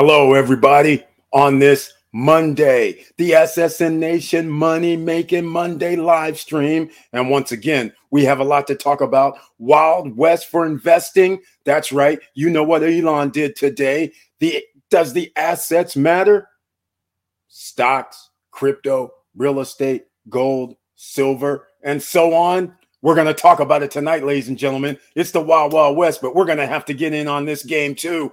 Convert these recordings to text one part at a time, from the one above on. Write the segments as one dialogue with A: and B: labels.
A: Hello, everybody, on this Monday, the SSN Nation Money Making Monday live stream. And once again, we have a lot to talk about. Wild West for investing. That's right. You know what Elon did today. The does the assets matter? Stocks, crypto, real estate, gold, silver, and so on. We're going to talk about it tonight, ladies and gentlemen. It's the Wild Wild West, but we're going to have to get in on this game too.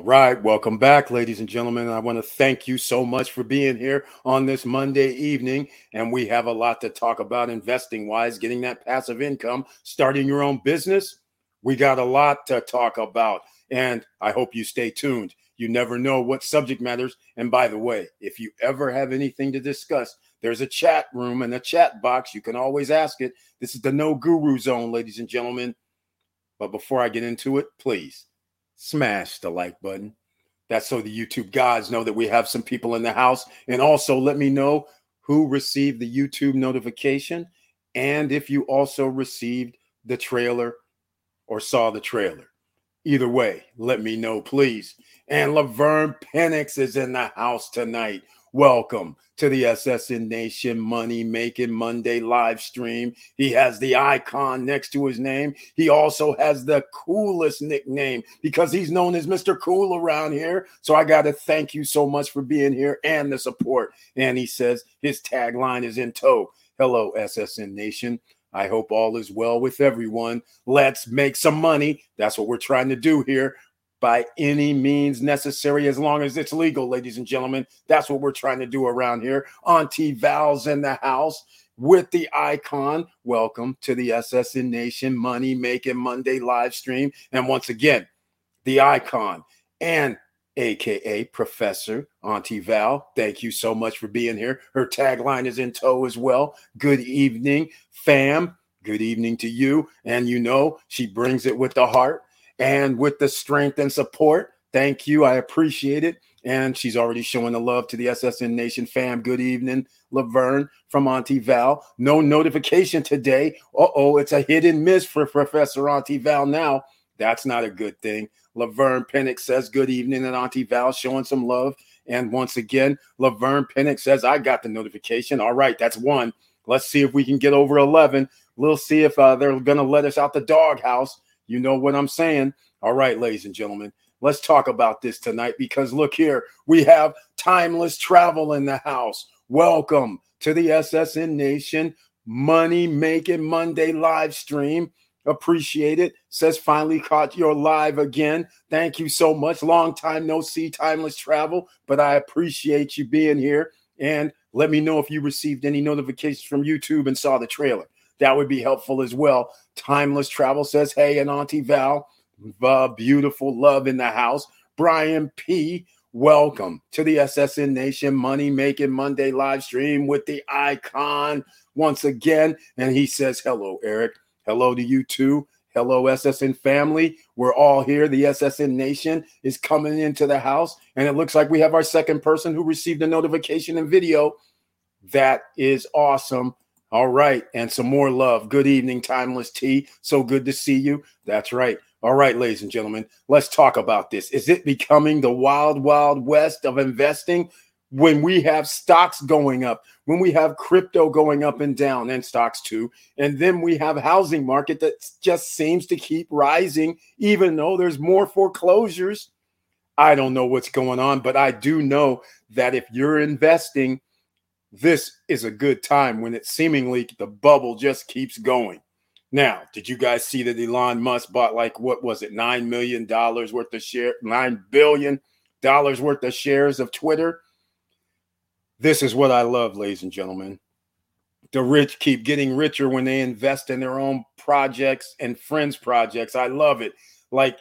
A: All right, welcome back, ladies and gentlemen. I want to thank you so much for being here on this Monday evening. And we have a lot to talk about investing wise, getting that passive income, starting your own business. We got a lot to talk about. And I hope you stay tuned. You never know what subject matters. And by the way, if you ever have anything to discuss, there's a chat room and a chat box. You can always ask it. This is the no guru zone, ladies and gentlemen. But before I get into it, please smash the like button. That's so the YouTube gods know that we have some people in the house. And also let me know who received the YouTube notification and if you also received the trailer or saw the trailer. Either way, let me know, please. And Laverne Penix is in the house tonight. Welcome to the SSN Nation Money Making Monday live stream. He has the icon next to his name. He also has the coolest nickname because he's known as Mr. Cool around here. So I got to thank you so much for being here and the support. And he says his tagline is in tow. Hello, SSN Nation. I hope all is well with everyone. Let's make some money. That's what we're trying to do here by any means necessary as long as it's legal, ladies and gentlemen. That's what we're trying to do around here. Auntie Val's in the house with the icon. Welcome to the SSN Nation Money Making Monday live stream. And once again, the icon and aka Professor Auntie Val. Thank you so much for being here. Her tagline is in tow as well. Good evening, fam. Good evening to you. And you know, she brings it with the heart and with the strength and support. Thank you. I appreciate it. And she's already showing the love to the SSN Nation fam. Good evening, Laverne from Auntie Val. No notification today. Uh oh, it's a hit and miss for Professor Auntie Val now. That's not a good thing. Laverne Pennick says, Good evening, and Auntie Val showing some love. And once again, Laverne Pennick says, I got the notification. All right, that's one. Let's see if we can get over 11. We'll see if uh, they're going to let us out the doghouse. You know what I'm saying? All right, ladies and gentlemen, let's talk about this tonight because look here, we have timeless travel in the house. Welcome to the SSN Nation Money Making Monday live stream. Appreciate it. Says finally caught your live again. Thank you so much. Long time no see, timeless travel, but I appreciate you being here. And let me know if you received any notifications from YouTube and saw the trailer. That would be helpful as well. Timeless Travel says, Hey, and Auntie Val, uh, beautiful love in the house. Brian P. Welcome to the SSN Nation Money Making Monday live stream with the icon once again. And he says, Hello, Eric. Hello to you too. Hello, SSN family. We're all here. The SSN Nation is coming into the house. And it looks like we have our second person who received a notification and video. That is awesome. All right. And some more love. Good evening, Timeless T. So good to see you. That's right. All right, ladies and gentlemen, let's talk about this. Is it becoming the wild, wild west of investing when we have stocks going up, when we have crypto going up and down, and stocks too, and then we have housing market that just seems to keep rising, even though there's more foreclosures? I don't know what's going on, but I do know that if you're investing – this is a good time when it seemingly the bubble just keeps going. Now, did you guys see that Elon Musk bought like what was it, nine million dollars worth of share, nine billion dollars worth of shares of Twitter? This is what I love, ladies and gentlemen. The rich keep getting richer when they invest in their own projects and friends' projects. I love it. Like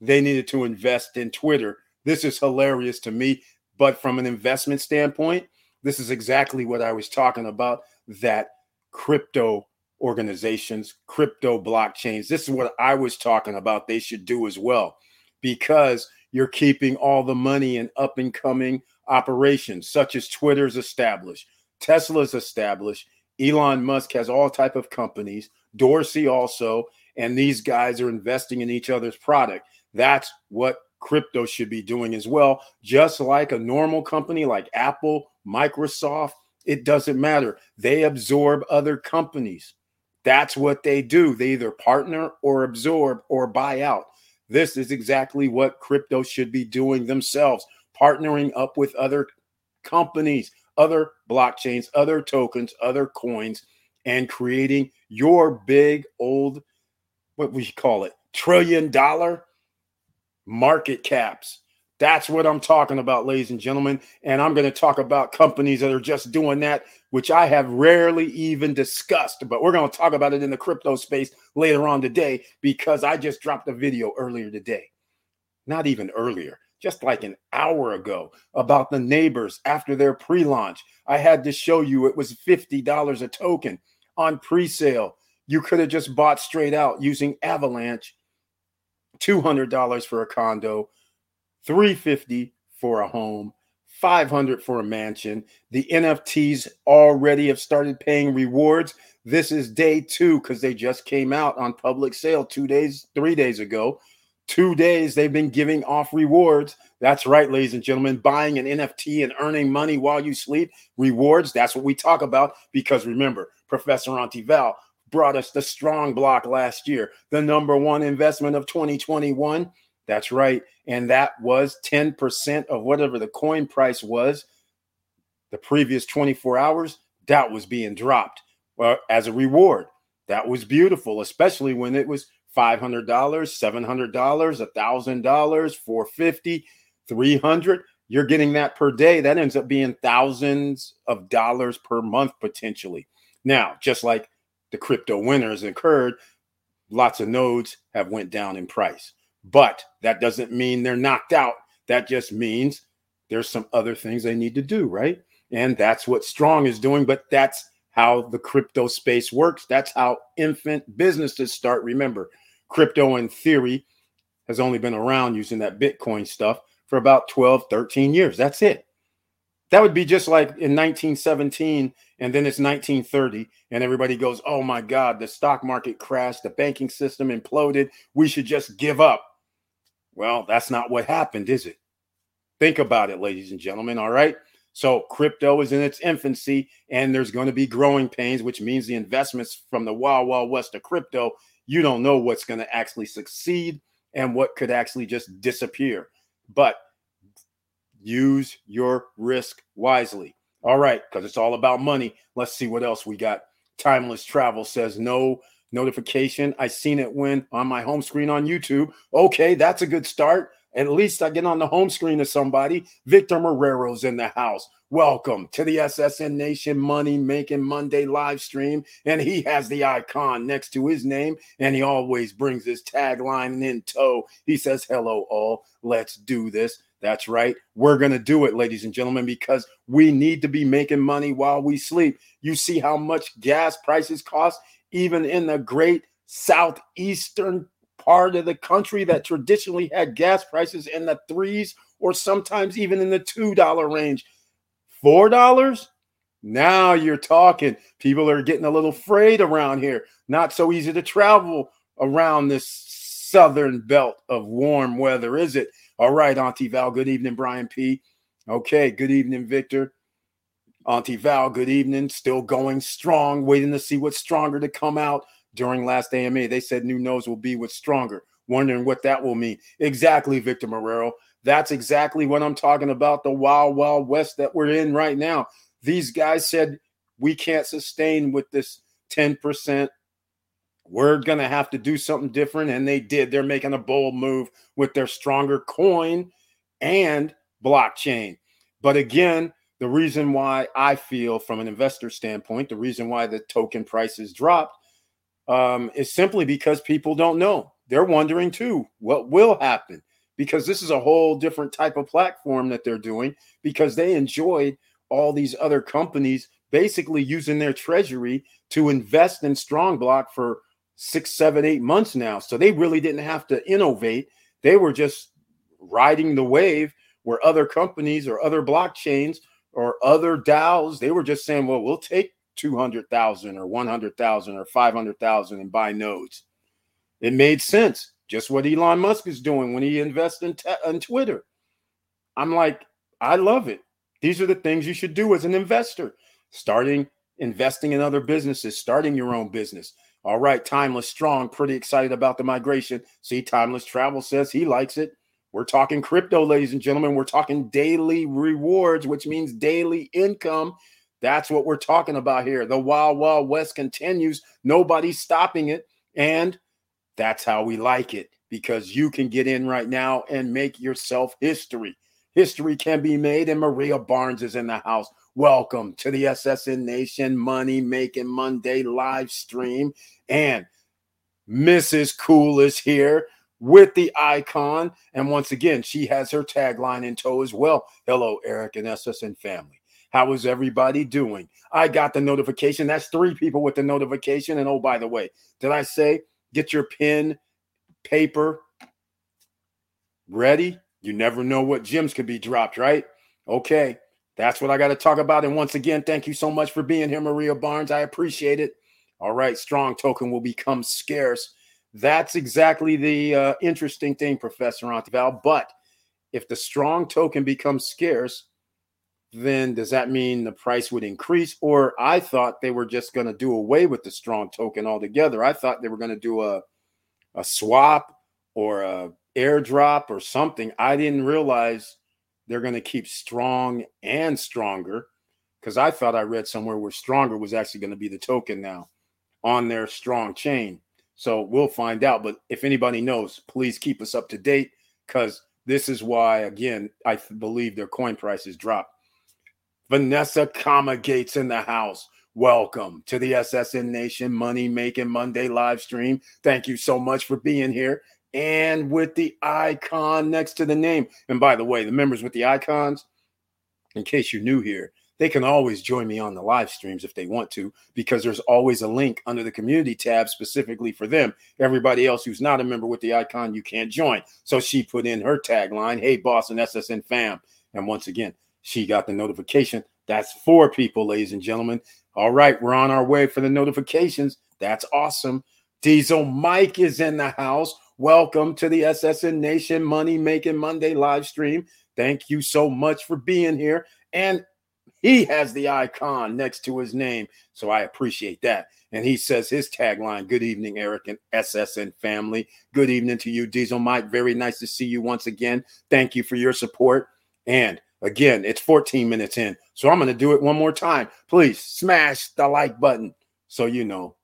A: they needed to invest in Twitter. This is hilarious to me. But from an investment standpoint, this is exactly what I was talking about that crypto organizations, crypto blockchains. This is what I was talking about. They should do as well because you're keeping all the money in up and coming operations such as Twitter's established, Tesla's established, Elon Musk has all type of companies, Dorsey also, and these guys are investing in each other's product. That's what crypto should be doing as well. Just like a normal company like Apple, Microsoft, it doesn't matter. They absorb other companies. That's what they do. They either partner or absorb or buy out. This is exactly what crypto should be doing themselves, partnering up with other companies, other blockchains, other tokens, other coins, and creating your big old, what we call it, trillion dollar market caps. That's what I'm talking about, ladies and gentlemen. And I'm going to talk about companies that are just doing that, which I have rarely even discussed. But we're going to talk about it in the crypto space later on today because I just dropped a video earlier today. Not even earlier, just like an hour ago, about the neighbors after their pre launch. I had to show you it was $50 a token on pre sale. You could have just bought straight out using Avalanche, $200 for a condo 350 for a home, 500 for a mansion. The NFTs already have started paying rewards. This is day 2 cuz they just came out on public sale 2 days, 3 days ago. 2 days they've been giving off rewards. That's right, ladies and gentlemen, buying an NFT and earning money while you sleep, rewards, that's what we talk about because remember, Professor Auntie Val brought us the strong block last year, the number 1 investment of 2021 that's right. And that was 10% of whatever the coin price was the previous 24 hours. That was being dropped well, as a reward. That was beautiful, especially when it was $500, $700, $1,000, 450 300 You're getting that per day. That ends up being thousands of dollars per month potentially. Now, just like the crypto winners incurred lots of nodes have went down in price. But that doesn't mean they're knocked out. That just means there's some other things they need to do, right? And that's what Strong is doing. But that's how the crypto space works. That's how infant businesses start. Remember, crypto in theory has only been around using that Bitcoin stuff for about 12, 13 years. That's it. That would be just like in 1917, and then it's 1930, and everybody goes, Oh my God, the stock market crashed, the banking system imploded. We should just give up. Well, that's not what happened, is it? Think about it, ladies and gentlemen. All right. So crypto is in its infancy, and there's going to be growing pains, which means the investments from the wild, wild west of crypto, you don't know what's going to actually succeed and what could actually just disappear. But use your risk wisely. All right, because it's all about money. Let's see what else we got. Timeless Travel says no notification. I seen it when on my home screen on YouTube. Okay, that's a good start. At least I get on the home screen of somebody. Victor Marrero's in the house. Welcome to the SSN Nation Money Making Monday live stream. And he has the icon next to his name, and he always brings his tagline in tow. He says, Hello, all. Let's do this. That's right. We're going to do it, ladies and gentlemen, because we need to be making money while we sleep. You see how much gas prices cost? even in the great southeastern part of the country that traditionally had gas prices in the threes or sometimes even in the two dollar range. Four dollars? Now you're talking. People are getting a little afraid around here. Not so easy to travel around this southern belt of warm weather, is it? All right, Auntie Val. Good evening, Brian P. Okay, good evening, Victor. Auntie Val, good evening. Still going strong, waiting to see what's stronger to come out during last AMA. They said new nodes will be what's stronger. Wondering what that will mean. Exactly, Victor Marrero. That's exactly what I'm talking about. The wild, wild west that we're in right now. These guys said we can't sustain with this 10% we're going to have to do something different. And they did. They're making a bold move with their stronger coin and blockchain. But again, the reason why I feel, from an investor standpoint, the reason why the token prices dropped um, is simply because people don't know. They're wondering too what will happen because this is a whole different type of platform that they're doing because they enjoyed all these other companies basically using their treasury to invest in strong block for six, seven, eight months now. So they really didn't have to innovate. They were just riding the wave where other companies or other blockchains or other DAOs, they were just saying, well, we'll take 200,000 or 100,000 or 500,000 and buy nodes. It made sense. Just what Elon Musk is doing when he invests in, te- in Twitter. I'm like, I love it. These are the things you should do as an investor. Starting investing in other businesses, starting your own business. All right, Timeless Strong, pretty excited about the migration. See, Timeless Travel says he likes it. We're talking crypto, ladies and gentlemen. We're talking daily rewards, which means daily income. That's what we're talking about here. The Wild Wild West continues. Nobody's stopping it. And that's how we like it because you can get in right now and make yourself history. History can be made, and Maria Barnes is in the house. Welcome to the SSN Nation Money Making Monday live stream. And Mrs. Cool is here with the icon. And once again, she has her tagline in tow as well. Hello, Eric and SSN family. How is everybody doing? I got the notification. That's three people with the notification. And oh, by the way, did I say get your pen, paper ready? You never know what gems could be dropped, right? Okay, that's what I got to talk about. And once again, thank you so much for being here, Maria Barnes. I appreciate it. All right, strong token will become scarce that's exactly the uh, interesting thing, Professor Auntie Val. But if the strong token becomes scarce, then does that mean the price would increase? Or I thought they were just going to do away with the strong token altogether. I thought they were going to do a a swap or a airdrop or something. I didn't realize they're going to keep strong and stronger because I thought I read somewhere where stronger was actually going to be the token now on their strong chain. So we'll find out. But if anybody knows, please keep us up to date because this is why, again, I believe their coin prices drop. Vanessa Comma Gates in the house. Welcome to the SSN Nation Money Making Monday live stream. Thank you so much for being here. And with the icon next to the name. And by the way, the members with the icons, in case you're new here, they can always join me on the live streams if they want to, because there's always a link under the community tab specifically for them. Everybody else who's not a member with the icon, you can't join. So she put in her tagline, Hey, Boston SSN fam. And once again, she got the notification. That's four people, ladies and gentlemen. All right, we're on our way for the notifications. That's awesome. Diesel Mike is in the house. Welcome to the SSN Nation Money Making Monday live stream. Thank you so much for being here. And he has the icon next to his name. So I appreciate that. And he says his tagline Good evening, Eric and SSN family. Good evening to you, Diesel Mike. Very nice to see you once again. Thank you for your support. And again, it's 14 minutes in. So I'm going to do it one more time. Please smash the like button so you know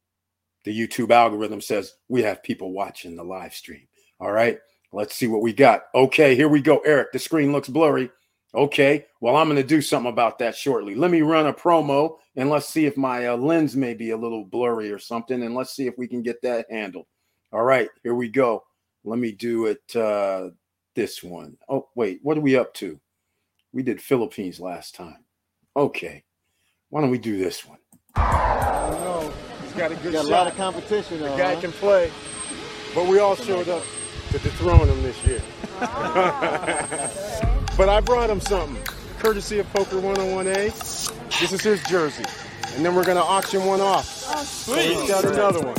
A: the YouTube algorithm says we have people watching the live stream. All right. Let's see what we got. Okay, here we go. Eric, the screen looks blurry. Okay, well, I'm going to do something about that shortly. Let me run a promo and let's see if my uh, lens may be a little blurry or something. And let's see if we can get that handled. All right, here we go. Let me do it uh, this one. Oh, wait, what are we up to? We did Philippines last time. Okay, why don't we do this one? I don't know. He's got a good got
B: shot. a lot of competition.
A: The
B: though,
A: guy
B: huh?
A: can play, but we all showed up to dethrone him this year. But I brought him something, courtesy of Poker 101A. This is his jersey. And then we're going to auction one off.
C: Oh,
A: So
C: sweet.
A: he's got another one.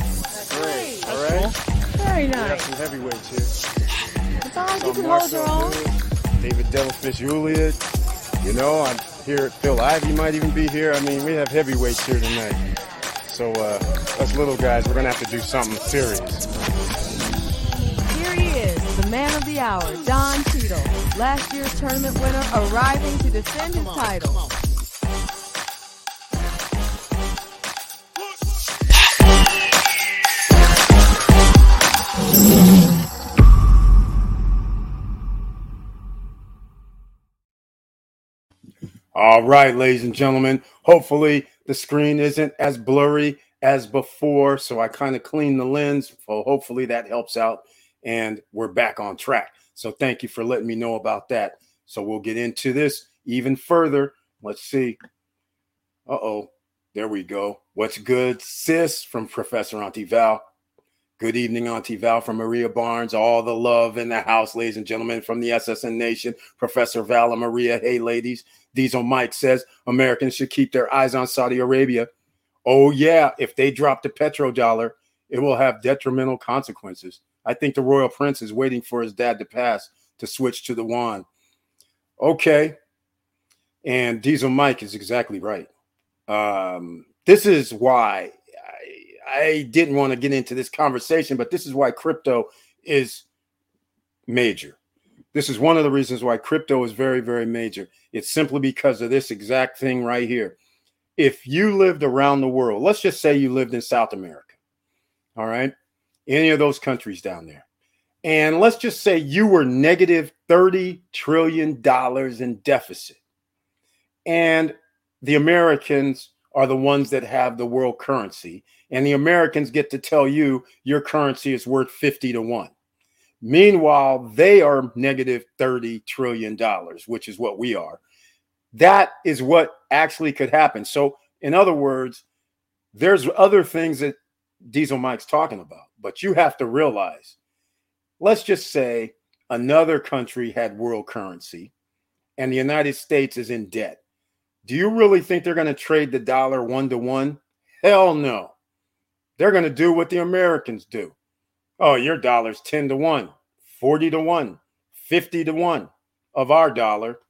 C: Great.
A: All right?
C: Very nice.
A: We got some heavyweights here.
C: It's all right. You
A: Some
C: can hold your own.
A: Lewis, David Dellafish Juliet. You know, I'm here at Phil Ivey might even be here. I mean, we have heavyweights here tonight. So uh, us little guys, we're gonna have to do something serious.
C: Here he is, the man of the hour, Don Cheadle, last year's tournament winner, arriving to defend his title.
A: All right, ladies and gentlemen. Hopefully, the screen isn't as blurry as before. So I kind of cleaned the lens. So hopefully, that helps out. And we're back on track. So thank you for letting me know about that. So we'll get into this even further. Let's see. Uh oh. There we go. What's good, sis? From Professor Auntie Val. Good evening, Auntie Val from Maria Barnes. All the love in the house, ladies and gentlemen, from the SSN Nation. Professor Val and Maria. Hey, ladies. Diesel Mike says Americans should keep their eyes on Saudi Arabia. Oh, yeah. If they drop the petrodollar, it will have detrimental consequences. I think the royal prince is waiting for his dad to pass to switch to the yuan. Okay. And Diesel Mike is exactly right. Um, this is why I, I didn't want to get into this conversation, but this is why crypto is major. This is one of the reasons why crypto is very, very major. It's simply because of this exact thing right here. If you lived around the world, let's just say you lived in South America, all right, any of those countries down there, and let's just say you were negative $30 trillion in deficit, and the Americans are the ones that have the world currency and the Americans get to tell you your currency is worth 50 to 1. Meanwhile, they are negative 30 trillion dollars, which is what we are. That is what actually could happen. So, in other words, there's other things that Diesel Mike's talking about, but you have to realize let's just say another country had world currency and the United States is in debt. Do you really think they're going to trade the dollar one to one? Hell no. They're going to do what the Americans do. Oh, your dollar's 10 to 1, 40 to 1, 50 to 1 of our dollar.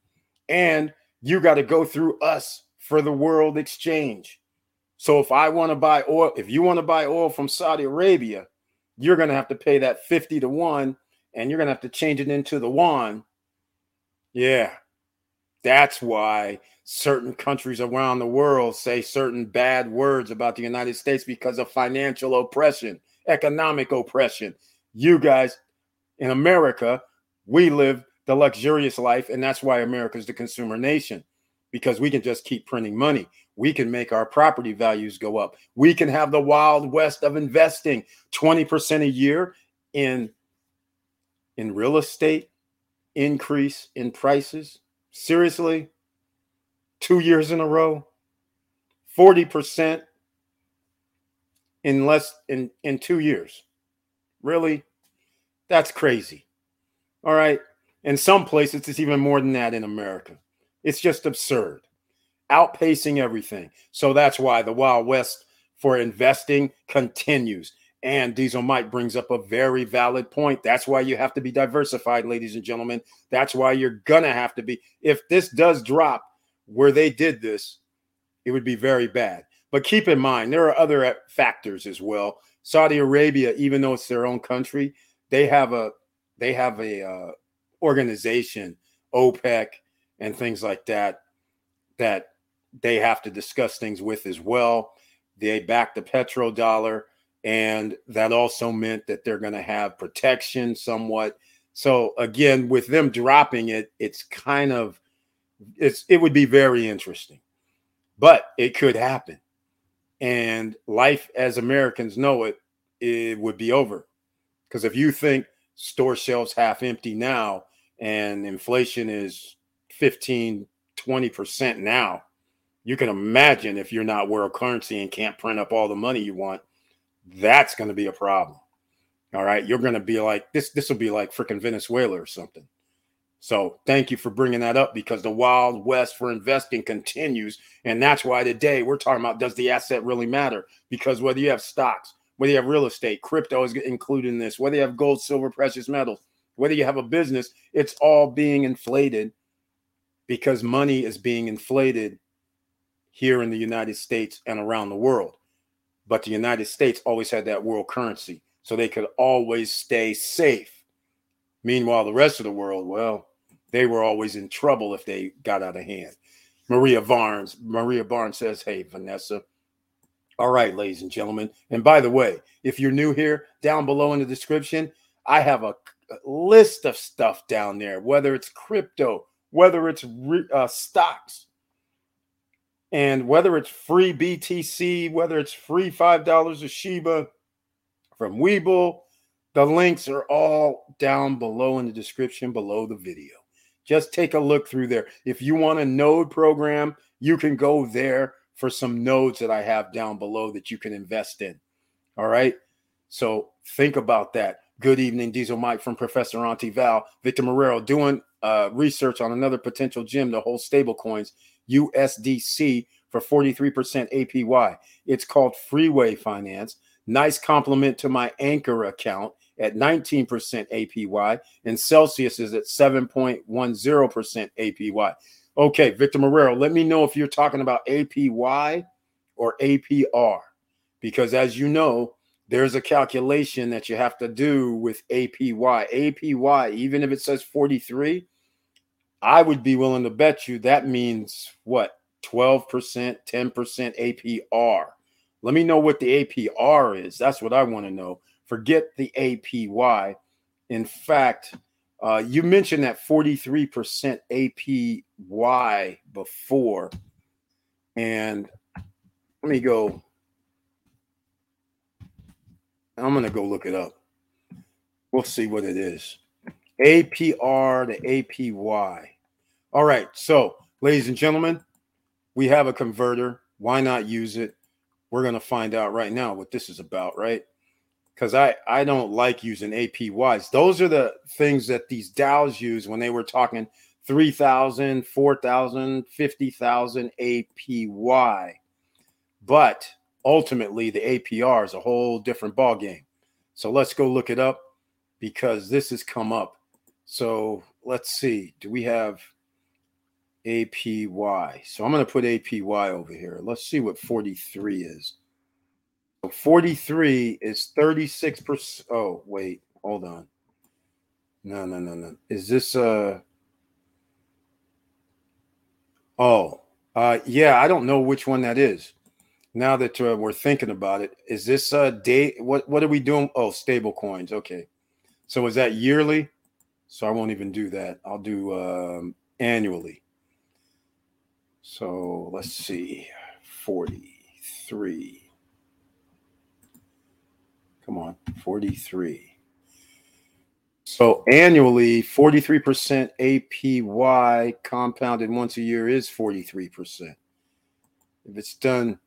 A: And you got to go through us for the world exchange. So if I want to buy oil, if you want to buy oil from Saudi Arabia, you're going to have to pay that 50 to 1 and you're going to have to change it into the one. Yeah. That's why certain countries around the world say certain bad words about the United States because of financial oppression, economic oppression. You guys in America, we live the luxurious life, and that's why America is the consumer nation because we can just keep printing money. We can make our property values go up. We can have the wild west of investing 20% a year in in real estate increase in prices. Seriously? two years in a row, 40% in less in, in two years. Really? That's crazy. All right. In some places, it's even more than that in America. It's just absurd, outpacing everything. So that's why the Wild West for investing continues. And Diesel Mike brings up a very valid point. That's why you have to be diversified, ladies and gentlemen. That's why you're going to have to be. If this does drop, where they did this, it would be very bad. But keep in mind, there are other factors as well. Saudi Arabia, even though it's their own country, they have a they have a uh, organization, OPEC, and things like that, that they have to discuss things with as well. They back the petrodollar, and that also meant that they're going to have protection somewhat. So again, with them dropping it, it's kind of it's it would be very interesting, but it could happen, and life as Americans know it, it would be over. Because if you think store shelves half empty now and inflation is 15 20% now you can imagine if you're not world currency and can't print up all the money you want that's going to be a problem. All right? You're going to be like this this will be like freaking venezuela or something so thank you for bringing that up because the wild west for investing continues. And that's why today we're talking about does the asset really matter? Because whether you have stocks, whether you have real estate, crypto is included in this, whether you have gold, silver, precious metals, whether you have a business, it's all being inflated because money is being inflated here in the United States and around the world. But the United States always had that world currency, so they could always stay safe. Meanwhile, the rest of the world, well, they were always in trouble if they got out of hand. Maria Barnes, Maria Barnes says, Hey, Vanessa. All right, ladies and gentlemen. And by the way, if you're new here, down below in the description, I have a, list of stuff down there, whether it's crypto, whether it's re, uh, stocks, And whether it's free BTC, whether it's free $5 of Shiba from Webull, the links are all down below in the description below the video. Just take a look through there. If you want a node program, you can go there for some nodes that I have down below that you can invest in. All right. So think about that. Good evening, Diesel Mike from Professor Auntie Val. Victor Marrero doing uh, research on another potential gem to hold stable coins, USDC, for 43% APY. It's called Freeway Finance. Nice compliment to my Anchor account at 19% APY, and Celsius is at 7.10% APY. Okay, Victor Marrero, let me know if you're talking about APY or APR, because as you know, there's a calculation that you have to do with APY. APY, even if it says 43, I would be willing to bet you that means what? 12%, 10% APR. Let me know what the APR is. That's what I want to know. Forget the APY. In fact, uh, you mentioned that 43% APY before. And let me go. I'm going to go look it up. We'll see what it is. APR to APY. All right. So, ladies and gentlemen, we have a converter. Why not use it? We're going to find out right now what this is about, right? Because I, I don't like using APYs. Those are the things that these DAOs use when they were talking 3,000, 4,000, 50,000 APY. But ultimately, the APR is a whole different ballgame. So let's go look it up because this has come up. So let's see. Do we have APY. So I'm going to put APY over here. Let's see what 43 is. So 43 is 36%. Oh, wait, hold on. No, no, no, no. Is this uh Oh, uh yeah, I don't know which one that is. Now that uh, we're thinking about it, is this uh day what what are we doing? Oh, stable coins. Okay. So is that yearly? So I won't even do that. I'll do um annually. So let's see, 43. Come on, 43. So annually, 43% APY compounded once a year is 43%. If it's done,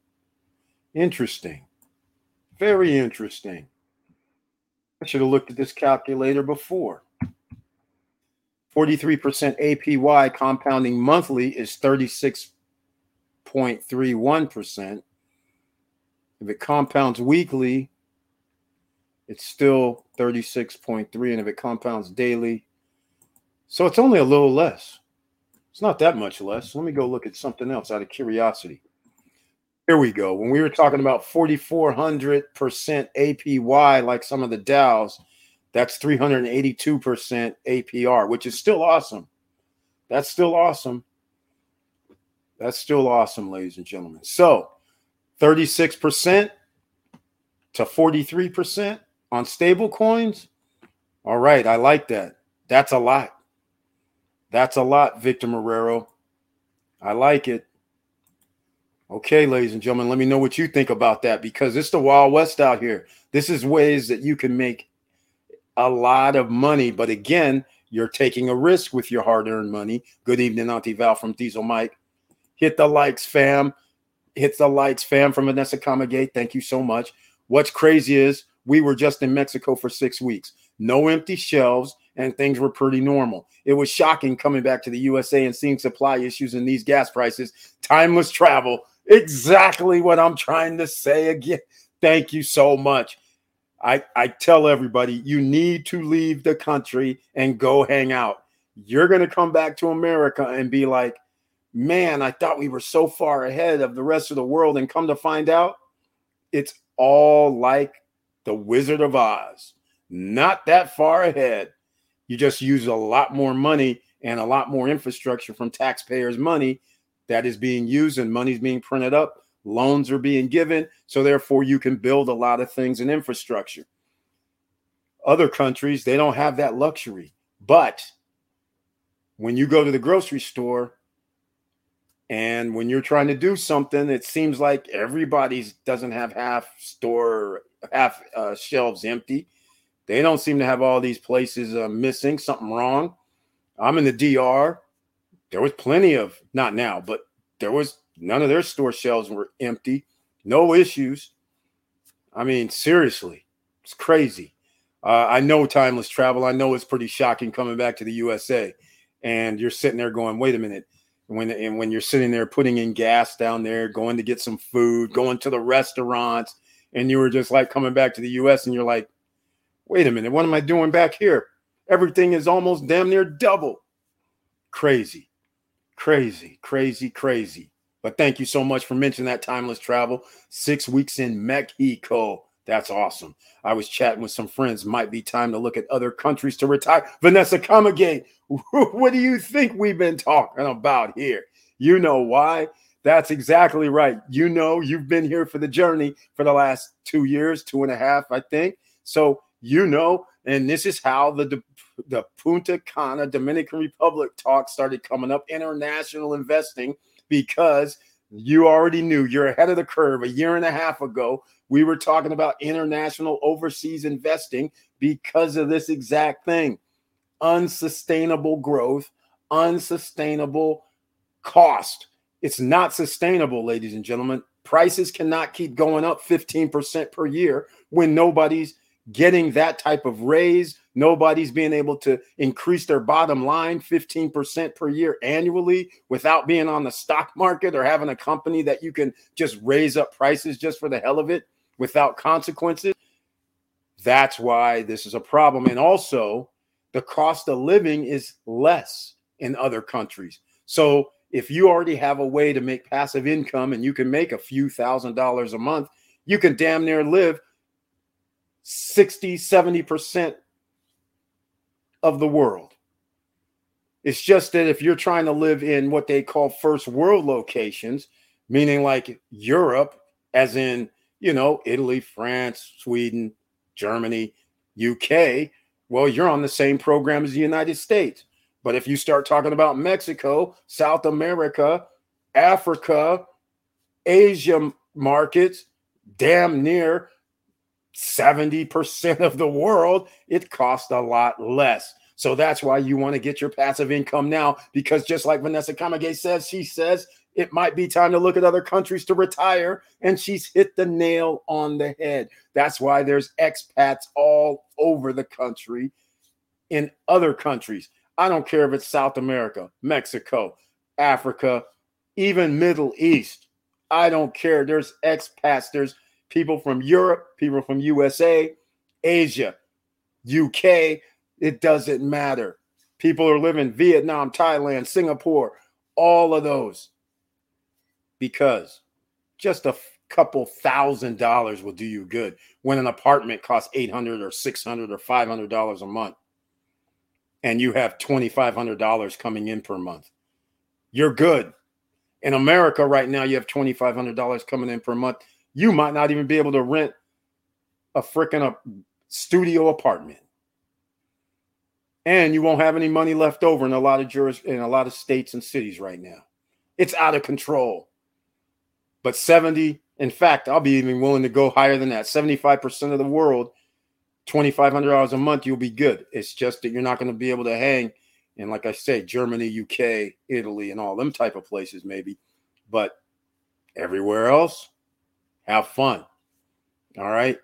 A: interesting. Very interesting. I should have looked at this calculator before. 43% APY compounding monthly is 36.31%. If it compounds weekly, it's still 36.3 and if it compounds daily, so it's only a little less. It's not that much less. Let me go look at something else out of curiosity. Here we go. When we were talking about 4400% APY like some of the DAOs, that's 382% APR, which is still awesome. That's still awesome. That's still awesome, ladies and gentlemen. So 36% to 43% on stable coins. All right, I like that. That's a lot. That's a lot, Victor Marrero. I like it. Okay, ladies and gentlemen, let me know what you think about that because it's the Wild West out here. This is ways that you can make a lot of money. But again, you're taking a risk with your hard earned money. Good evening, Auntie Val from Diesel Mike. Hit the likes, fam. Hit the likes, fam, from Vanessa Comagate. Thank you so much. What's crazy is we were just in Mexico for six weeks, no empty shelves, and things were pretty normal. It was shocking coming back to the USA and seeing supply issues and these gas prices. Timeless travel. Exactly what I'm trying to say again. Thank you so much. I, I tell everybody you need to leave the country and go hang out. You're going to come back to America and be like, man, I thought we were so far ahead of the rest of the world. And come to find out, it's all like the Wizard of Oz, not that far ahead. You just use a lot more money and a lot more infrastructure from taxpayers' money that is being used and money's being printed up. Loans are being given. So therefore you can build a lot of things in infrastructure. Other countries they don't have that luxury. But when you go to the grocery store And when you're trying to do something, it seems like everybody's doesn't have half store, half uh, shelves empty. They don't seem to have all these places uh, missing, something wrong. I'm in the DR. There was plenty of, not now, but there was none of their store shelves were empty. No issues. I mean, seriously, it's crazy. Uh, I know timeless travel. I know it's pretty shocking coming back to the USA, and you're sitting there going, "Wait a minute." When and when you're sitting there putting in gas down there, going to get some food, going to the restaurants, and you were just like coming back to the U.S. and you're like, "Wait a minute, what am I doing back here? Everything is almost damn near double." Crazy, crazy, crazy, crazy. But thank you so much for mentioning that timeless travel. Six weeks in Mexico. That's awesome. I was chatting with some friends. Might be time to look at other countries to retire. Vanessa Comagate, what do you think we've been talking about here? You know why? That's exactly right. You know, you've been here for the journey for the last two years, two and a half, I think. So you know, and this is how the the Punta Cana Dominican Republic talk started coming up. International investing because you already knew you're ahead of the curve. A year and a half ago, we were talking about international overseas investing because of this exact thing unsustainable growth, unsustainable cost. It's not sustainable, ladies and gentlemen. Prices cannot keep going up 15% per year when nobody's getting that type of raise Nobody's being able to increase their bottom line 15% per year annually without being on the stock market or having a company that you can just raise up prices just for the hell of it without consequences. That's why this is a problem. And also, the cost of living is less in other countries. So, if you already have a way to make passive income and you can make a few thousand dollars a month, you can damn near live 60, 70% of the world. It's just that if you're trying to live in what they call first world locations, meaning like Europe, as in, you know, Italy, France, Sweden, Germany, UK, well, you're on the same program as the United States. But if you start talking about Mexico, South America, Africa, Asia markets, damn near 70% of the world, it costs a lot less. So that's why you want to get your passive income now, because just like Vanessa Kamage says, she says it might be time to look at other countries to retire. And she's hit the nail on the head. That's why there's expats all over the country in other countries. I don't care if it's South America, Mexico, Africa, even Middle East. I don't care. There's expats, there's people from Europe, people from USA, Asia, UK. It doesn't matter. People are living in Vietnam, Thailand, Singapore, all of those. Because just a couple thousand dollars will do you good when an apartment costs 800 or 600 or 500 dollars a month and you have $2500 coming in per month you're good in america right now you have $2500 coming in per month you might not even be able to rent a freaking studio apartment. And you won't have any money left over in a lot of juris in a lot of states and cities right now. It's out of control. But 70, in fact, I'll be even willing to go higher than that. 75% of the world, $2,500 a month, you'll be good. It's just that you're not going to be able to hang in, like I say, Germany, UK, Italy, and all them type of places, maybe. But everywhere else, have fun. All right.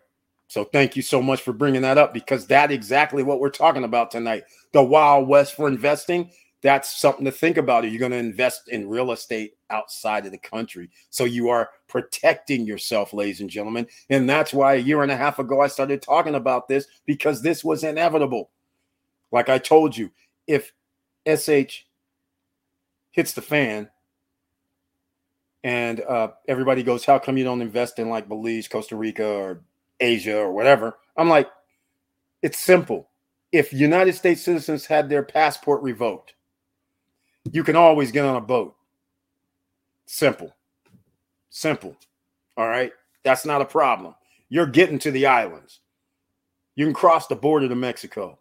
A: So thank you so much for bringing that up because that's exactly what we're talking about tonight. The Wild West for investing. That's something to think about. Are you going to invest in real estate outside of the country? So you are protecting yourself, ladies and gentlemen. And that's why a year and a half ago I started talking about this because this was inevitable. Like I told you, if SH hits the fan, and uh, everybody goes, "How come you don't invest in like Belize, Costa Rica, or Asia, or whatever?" I'm like, "It's simple. If United States citizens had their passport revoked, you can always get on a boat. Simple, simple. All right, that's not a problem. You're getting to the islands. You can cross the border to Mexico.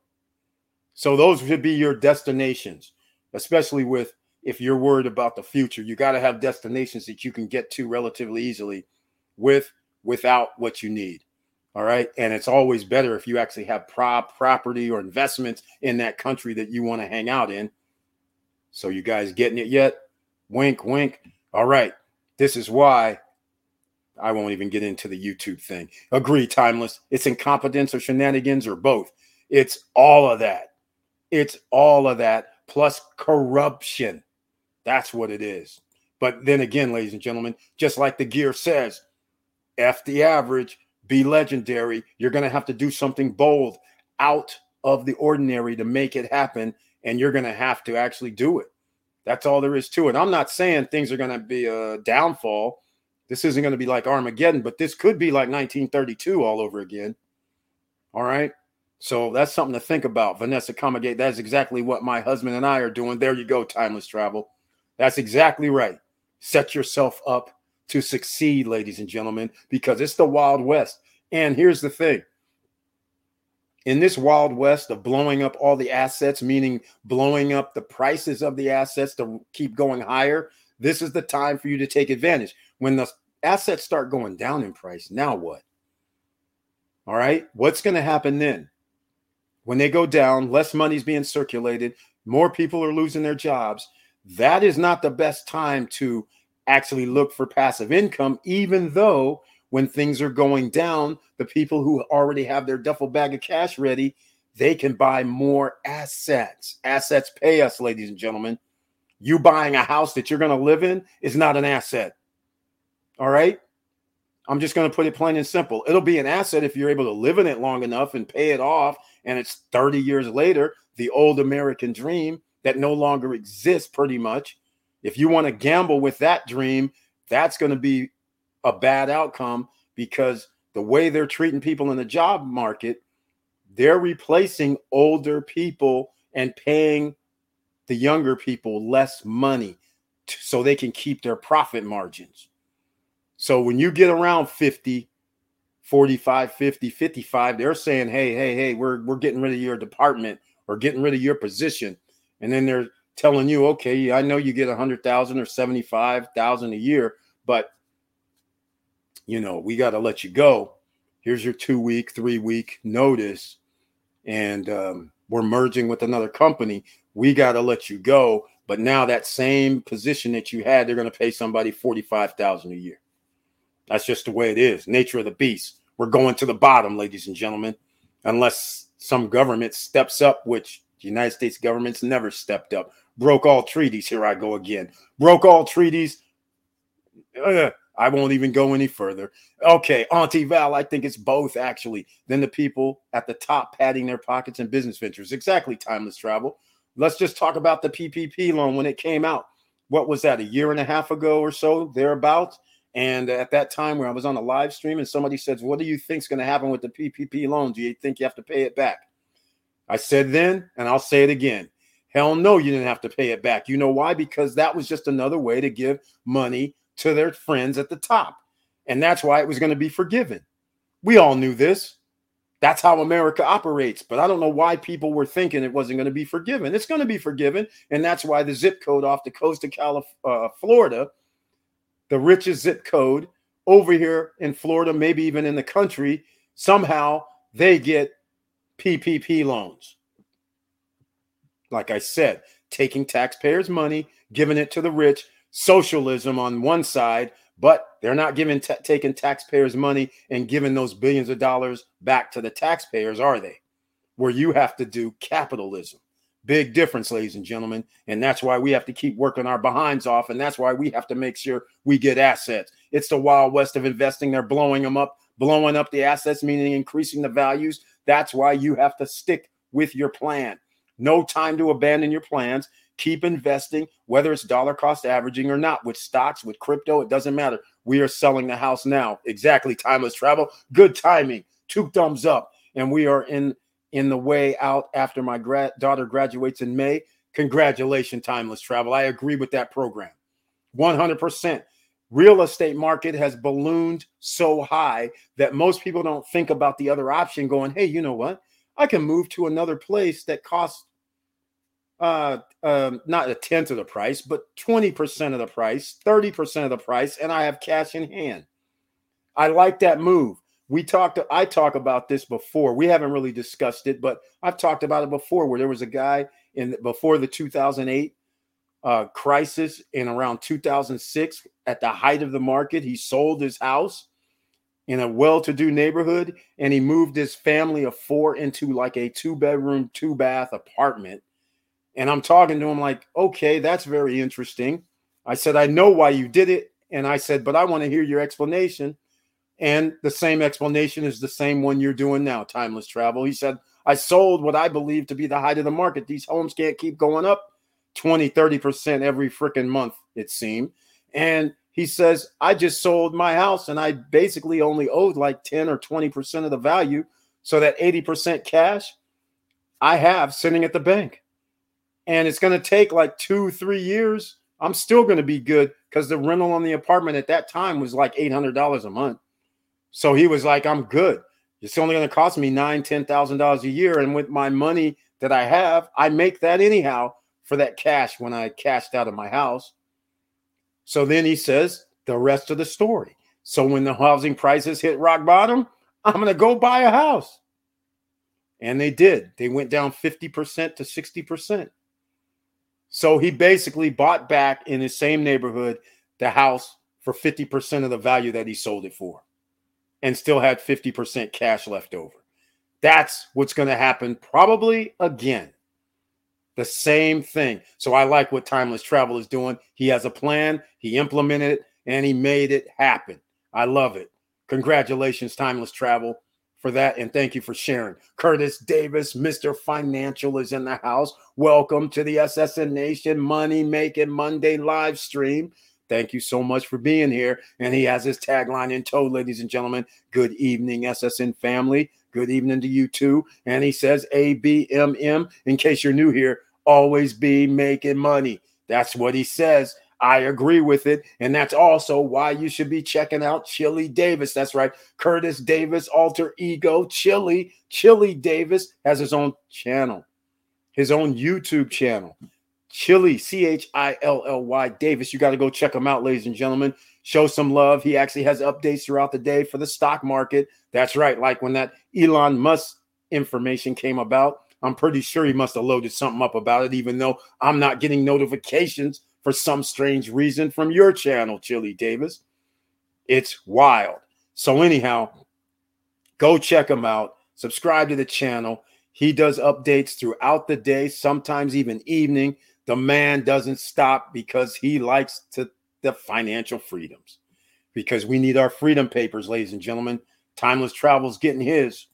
A: So those should be your destinations, especially with if you're worried about the future. You got to have destinations that you can get to relatively easily with without what you need. All right. And it's always better if you actually have prop property or investments in that country that you want to hang out in. So you guys getting it yet? Wink, wink. All right. This is why I won't even get into the YouTube thing. Agree, timeless. It's incompetence or shenanigans or both. It's all of that. It's all of that plus corruption. That's what it is. But then again, ladies and gentlemen, just like the gear says, F the average, be legendary. You're going to have to do something bold out of the ordinary to make it happen. And you're going to have to actually do it. That's all there is to it. I'm not saying things are going to be a downfall. This isn't going to be like Armageddon, but this could be like 1932 all over again. All right. So that's something to think about. Vanessa Comagate, that's exactly what my husband and I are doing. There you go, timeless travel. That's exactly right. Set yourself up to succeed, ladies and gentlemen, because it's the Wild West. And here's the thing in this Wild West of blowing up all the assets, meaning blowing up the prices of the assets to keep going higher, this is the time for you to take advantage. When the assets start going down in price, now what? All right. What's going to happen then? When they go down, less money's being circulated, more people are losing their jobs. That is not the best time to actually look for passive income, even though when things are going down, the people who already have their duffel bag of cash ready, they can buy more assets. Assets pay us, ladies and gentlemen. You buying a house that you're going to live in is not an asset. All right. I'm just going to put it plain and simple. It'll be an asset if you're able to live in it long enough and pay it off. And it's 30 years later, the old American dream that no longer exists, pretty much. If you want to gamble with that dream, that's going to be a bad outcome because the way they're treating people in the job market, they're replacing older people and paying the younger people less money so they can keep their profit margins. So when you get around 50, 45, 50, 55, they're saying, hey, hey, hey, we're, we're getting rid of your department or getting rid of your position. And then they're telling you, okay, I know you get a hundred thousand or 75,000 a year, but you know, we got to let you go. Here's your two week, three week notice. And um, we're merging with another company. We got to let you go. But now that same position that you had, they're going to pay somebody 45,000 a year. That's just the way it is. Nature of the beast. We're going to the bottom, ladies and gentlemen, unless some government steps up, which the United States government's never stepped up. Broke all treaties. Here I go again. Broke all treaties. Uh, I won't even go any further. Okay, Auntie Val, I think it's both actually. Then the people at the top padding their pockets and business ventures. Exactly, timeless travel. Let's just talk about the PPP loan when it came out. What was that, a year and a half ago or so, thereabouts? And at that time, where I was on a live stream, and somebody says, What do you think is going to happen with the PPP loan? Do you think you have to pay it back? I said then, and I'll say it again. Hell no, you didn't have to pay it back. You know why? Because that was just another way to give money to their friends at the top. And that's why it was going to be forgiven. We all knew this. That's how America operates. But I don't know why people were thinking it wasn't going to be forgiven. It's going to be forgiven. And that's why the zip code off the coast of California, uh, Florida, the richest zip code over here in Florida, maybe even in the country, somehow they get PPP loans. Like I said, taking taxpayers' money, giving it to the rich, socialism on one side, but they're not giving t- taking taxpayers' money and giving those billions of dollars back to the taxpayers, are they? Where you have to do capitalism. Big difference, ladies and gentlemen. And that's why we have to keep working our behinds off. And that's why we have to make sure we get assets. It's the wild west of investing. They're blowing them up, blowing up the assets, meaning increasing the values. That's why you have to stick with your plan. No time to abandon your plans keep investing, whether it's dollar cost averaging or not, with stocks, with crypto, it doesn't matter. We are selling the house now. Exactly. Timeless travel. Good timing. Two thumbs up. And we are in in the way out after my gra- daughter graduates in May. Congratulations, Timeless Travel. I agree with that program. 100%. Real estate market has ballooned so high that most people don't think about the other option going, "Hey, you know what? I can move to another place that costs uh, um, not a tenth of the price, but 20% of the price, 30% of the price, and I have cash in hand. I like that move. We talked, I talked about this before. We haven't really discussed it, but I've talked about it before where there was a guy in before the 2008 uh, crisis in around 2006 at the height of the market. He sold his house in a well-to-do neighborhood and he moved his family of four into like a two-bedroom, two-bath apartment and I'm talking to him like, okay, that's very interesting. I said, I know why you did it. And I said, but I want to hear your explanation. And the same explanation is the same one you're doing now, timeless travel. He said, I sold what I believe to be the height of the market. These homes can't keep going up 20, 30% every freaking month, it seemed. And he says, I just sold my house and I basically only owed like 10 or 20% of the value. So that 80% cash I have sitting at the bank and it's going to take like two, three years, I'm still going to be good because the rental on the apartment at that time was like $800 a month. So he was like, I'm good. It's only going to cost me nine, ten thousand dollars a year, and with my money that I have, I make that anyhow for that cash when I cashed out of my house. So then he says the rest of the story. So when the housing prices hit rock bottom, I'm going to go buy a house. And they did. They went down 50% to 60%. So he basically bought back in his same neighborhood the house for 50% of the value that he sold it for and still had 50% cash left over. That's what's going to happen probably again. The same thing. So I like what Timeless Travel is doing. He has a plan, he implemented it, and he made it happen. I love it. Congratulations, Timeless Travel for that. And thank you for sharing. Curtis Davis, Mr. Financial, is in the house. Welcome to the SSN Nation Money Making Monday live stream. Thank you so much for being here. And he has his tagline in tow, ladies and gentlemen. Good evening, SSN family. Good evening to you too. And he says ABMM, in case you're new here, always be making money. That's what he says. I agree with it. And that's also why you should be checking out Chilly Davis. That's right. Curtis Davis, alter ego, Chilly. Chilly Davis has his own channel, his own YouTube channel. Chilly, C H I L L Y Davis. You got to go check him out, ladies and gentlemen. Show some love. He actually has updates throughout the day for the stock market. That's right. Like when that Elon Musk information came about, I'm pretty sure he must have loaded something up about it, even though I'm not getting notifications for some strange reason from your channel, Chilly Davis. It's wild. So, anyhow, go check him out. Subscribe to the channel. He does updates throughout the day, sometimes even evening. The man doesn't stop because he likes to the financial freedoms. Because we need our freedom papers, ladies and gentlemen. Timeless Travel's getting his.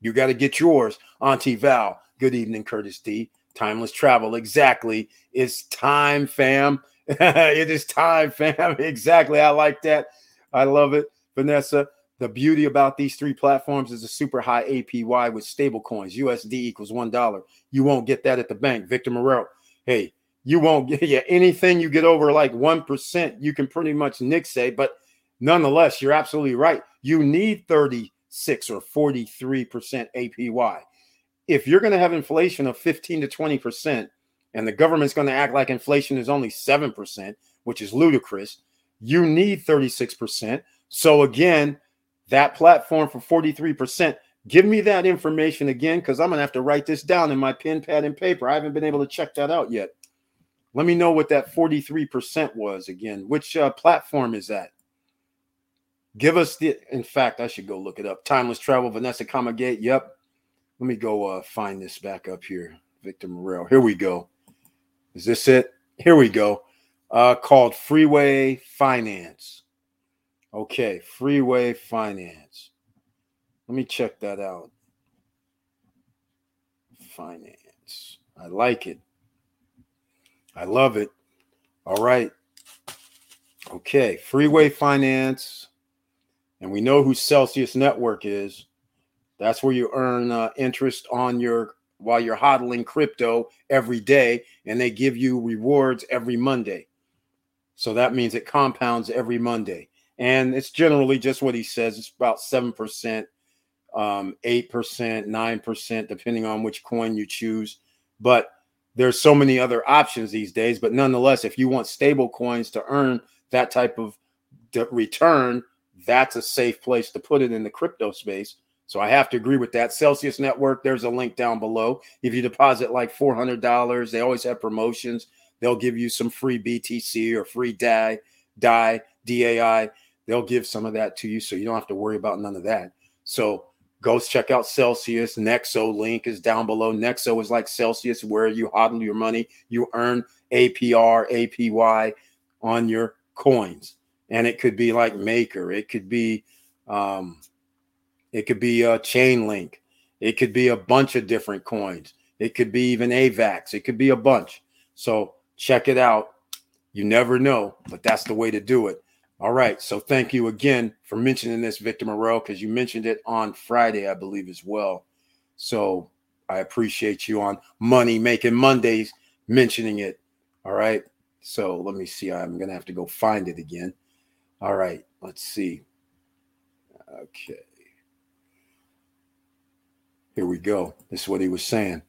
A: You got to get yours. Auntie Val. Good evening, Curtis D. Timeless travel. Exactly. It's time, fam. it is time, fam. Exactly. I like that. I love it. Vanessa, the beauty about these three platforms is a super high APY with stable coins. USD equals $1. You won't get that at the bank. Victor Morel, hey, you won't get yeah, anything you get over like 1%, you can pretty much nick say, but nonetheless, you're absolutely right. You need 36 or 43% APY if you're going to have inflation of 15 to 20% and the government's going to act like inflation is only 7%, which is ludicrous, you need 36%. So again, that platform for 43%, give me that information again because I'm going to have to write this down in my pen, pad, and paper. I haven't been able to check that out yet. Let me know what that 43% was again. Which uh, platform is that? Give us the, in fact, I should go look it up. Timeless Travel, Vanessa Kamagate. Yep. Let me go uh, find this back up here. Victor Morel. Here we go. Is this it? Here we go. Uh, called Freeway Finance. Okay, Freeway Finance. Let me check that out. Finance. I like it. I love it. All right. Okay, Freeway Finance. And we know who Celsius Network is. That's where you earn uh, interest on your while you're hodling crypto every day, and they give you rewards every Monday. So that means it compounds every Monday, and it's generally just what he says. It's about seven percent, um, eight percent, nine percent, depending on which coin you choose. But there's so many other options these days. But nonetheless, if you want stable coins to earn that type of return, that's a safe place to put it in the crypto space. So I have to agree with that. Celsius Network, there's a link down below. If you deposit like $400, they always have promotions. They'll give you some free BTC or free DAI, DAI, DAI. They'll give some of that to you so you don't have to worry about none of that. So go check out Celsius. Nexo link is down below. Nexo is like Celsius, where you hodl your money, you earn APR, APY on your coins. And it could be like Maker, it could be um, it could be a Chainlink. it could be a bunch of different coins, it could be even AVAX, it could be a bunch. So check it out. You never know, but that's the way to do it. All right. So thank you again for mentioning this, Victor Moreau, because you mentioned it on Friday, I believe, as well. So I appreciate you on Money Making Mondays mentioning it. All right. So let me see. I'm going to have to go find it again. All right. Let's see. Okay. Here we go. This is what he was saying.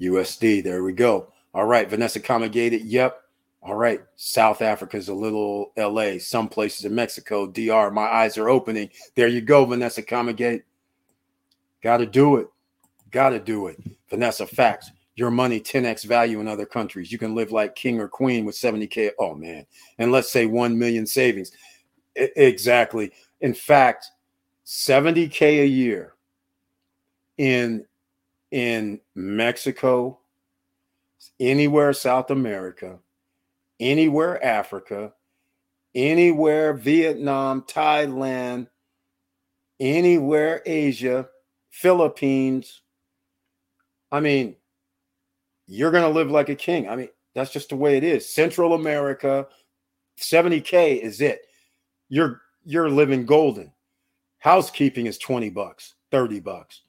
A: USD. There we go. All right. Vanessa Comagated. Yep. All right, South Africa is a little LA, some places in Mexico, DR. My eyes are opening. There you go, Vanessa Comagate. Got to do it. Got to do it. Vanessa, facts. Your money 10x value in other countries. You can live like king or queen with 70K. Oh, man. And let's say 1 million savings. I- exactly. In fact, 70K a year in in Mexico, anywhere South America, anywhere Africa, anywhere Vietnam, Thailand, anywhere Asia, Philippines. I mean, you're going to live like a king. I mean, that's just the way it is. Central America, 70k is it. You're you're living golden. Housekeeping is 20 bucks, 30 bucks.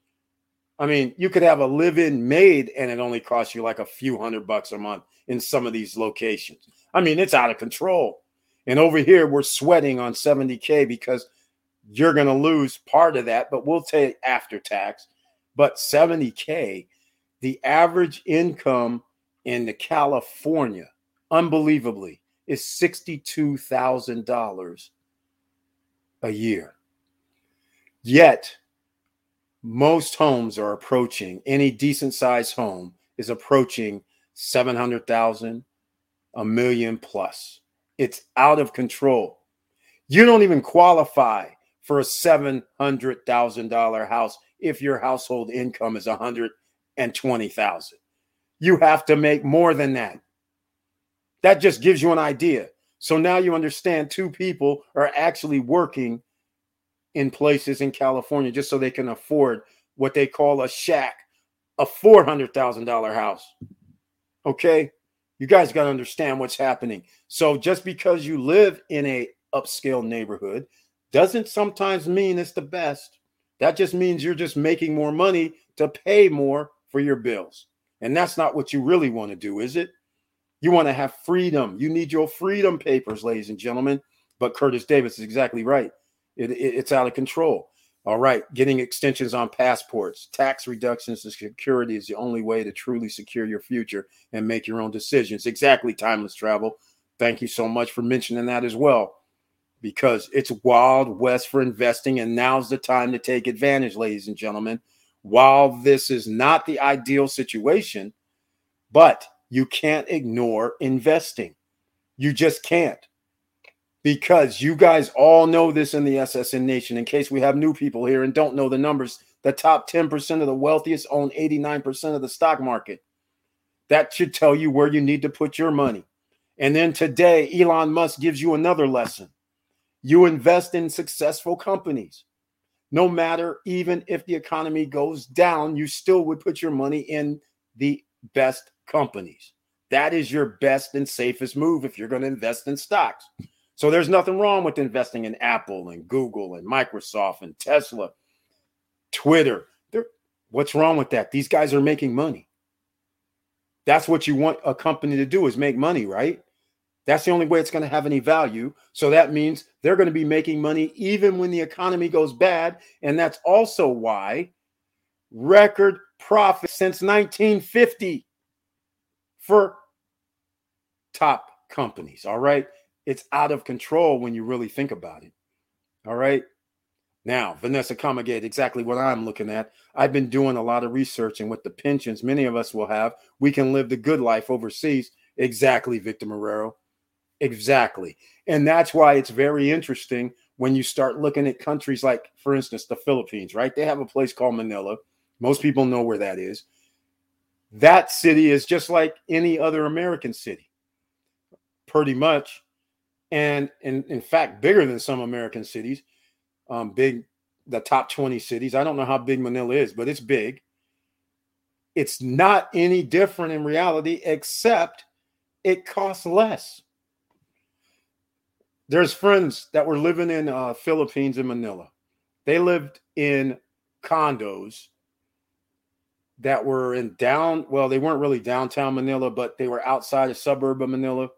A: I mean, you could have a live-in maid and it only costs you like a few hundred bucks a month in some of these locations. I mean, it's out of control. And over here, we're sweating on 70K because you're going to lose part of that, but we'll take after tax. But 70K, the average income in the California, unbelievably, is $62,000 a year. Yet, most homes are approaching, any decent sized home is approaching 700,000, a million plus. It's out of control. You don't even qualify for a $700,000 house if your household income is 120,000. You have to make more than that. That just gives you an idea. So now you understand two people are actually working in places in California just so they can afford what they call a shack, a $400,000 house. Okay? You guys got to understand what's happening. So just because you live in a upscale neighborhood doesn't sometimes mean it's the best. That just means you're just making more money to pay more for your bills. And that's not what you really want to do, is it? You want to have freedom. You need your freedom papers, ladies and gentlemen. But Curtis Davis is exactly right. It, it, it's out of control. All right, getting extensions on passports, tax reductions and security is the only way to truly secure your future and make your own decisions. Exactly, timeless travel. Thank you so much for mentioning that as well, because it's wild west for investing, and now's the time to take advantage, ladies and gentlemen. While this is not the ideal situation, but you can't ignore investing. You just can't because you guys all know this in the SSN Nation. In case we have new people here and don't know the numbers, the top 10% of the wealthiest own 89% of the stock market. That should tell you where you need to put your money. And then today, Elon Musk gives you another lesson. You invest in successful companies. No matter, even if the economy goes down, you still would put your money in the best companies. That is your best and safest move if you're going to invest in stocks. So there's nothing wrong with investing in Apple and Google and Microsoft and Tesla, Twitter. They're, what's wrong with that? These guys are making money. That's what you want a company to do is make money, right? That's the only way it's going to have any value. So that means they're going to be making money even when the economy goes bad. And that's also why record profit since 1950. for top companies. All right. It's out of control when you really think about it. All right. Now, Vanessa Comegate, exactly what I'm looking at. I've been doing a lot of research, and with the pensions many of us will have, we can live the good life overseas. Exactly, Victor Marrero. Exactly. And that's why it's very interesting when you start looking at countries like, for instance, the Philippines, right? They have a place called Manila. Most people know where that is. That city is just like any other American city, pretty much. And in, in fact, bigger than some American cities um, big, the top 20 cities. I don't know how big Manila is, but it's big. It's not any different in reality, except it costs less. There's friends that were living in uh, Philippines in Manila. They lived in condos that were in down, well, they weren't really downtown Manila, but they were outside a suburb of Manila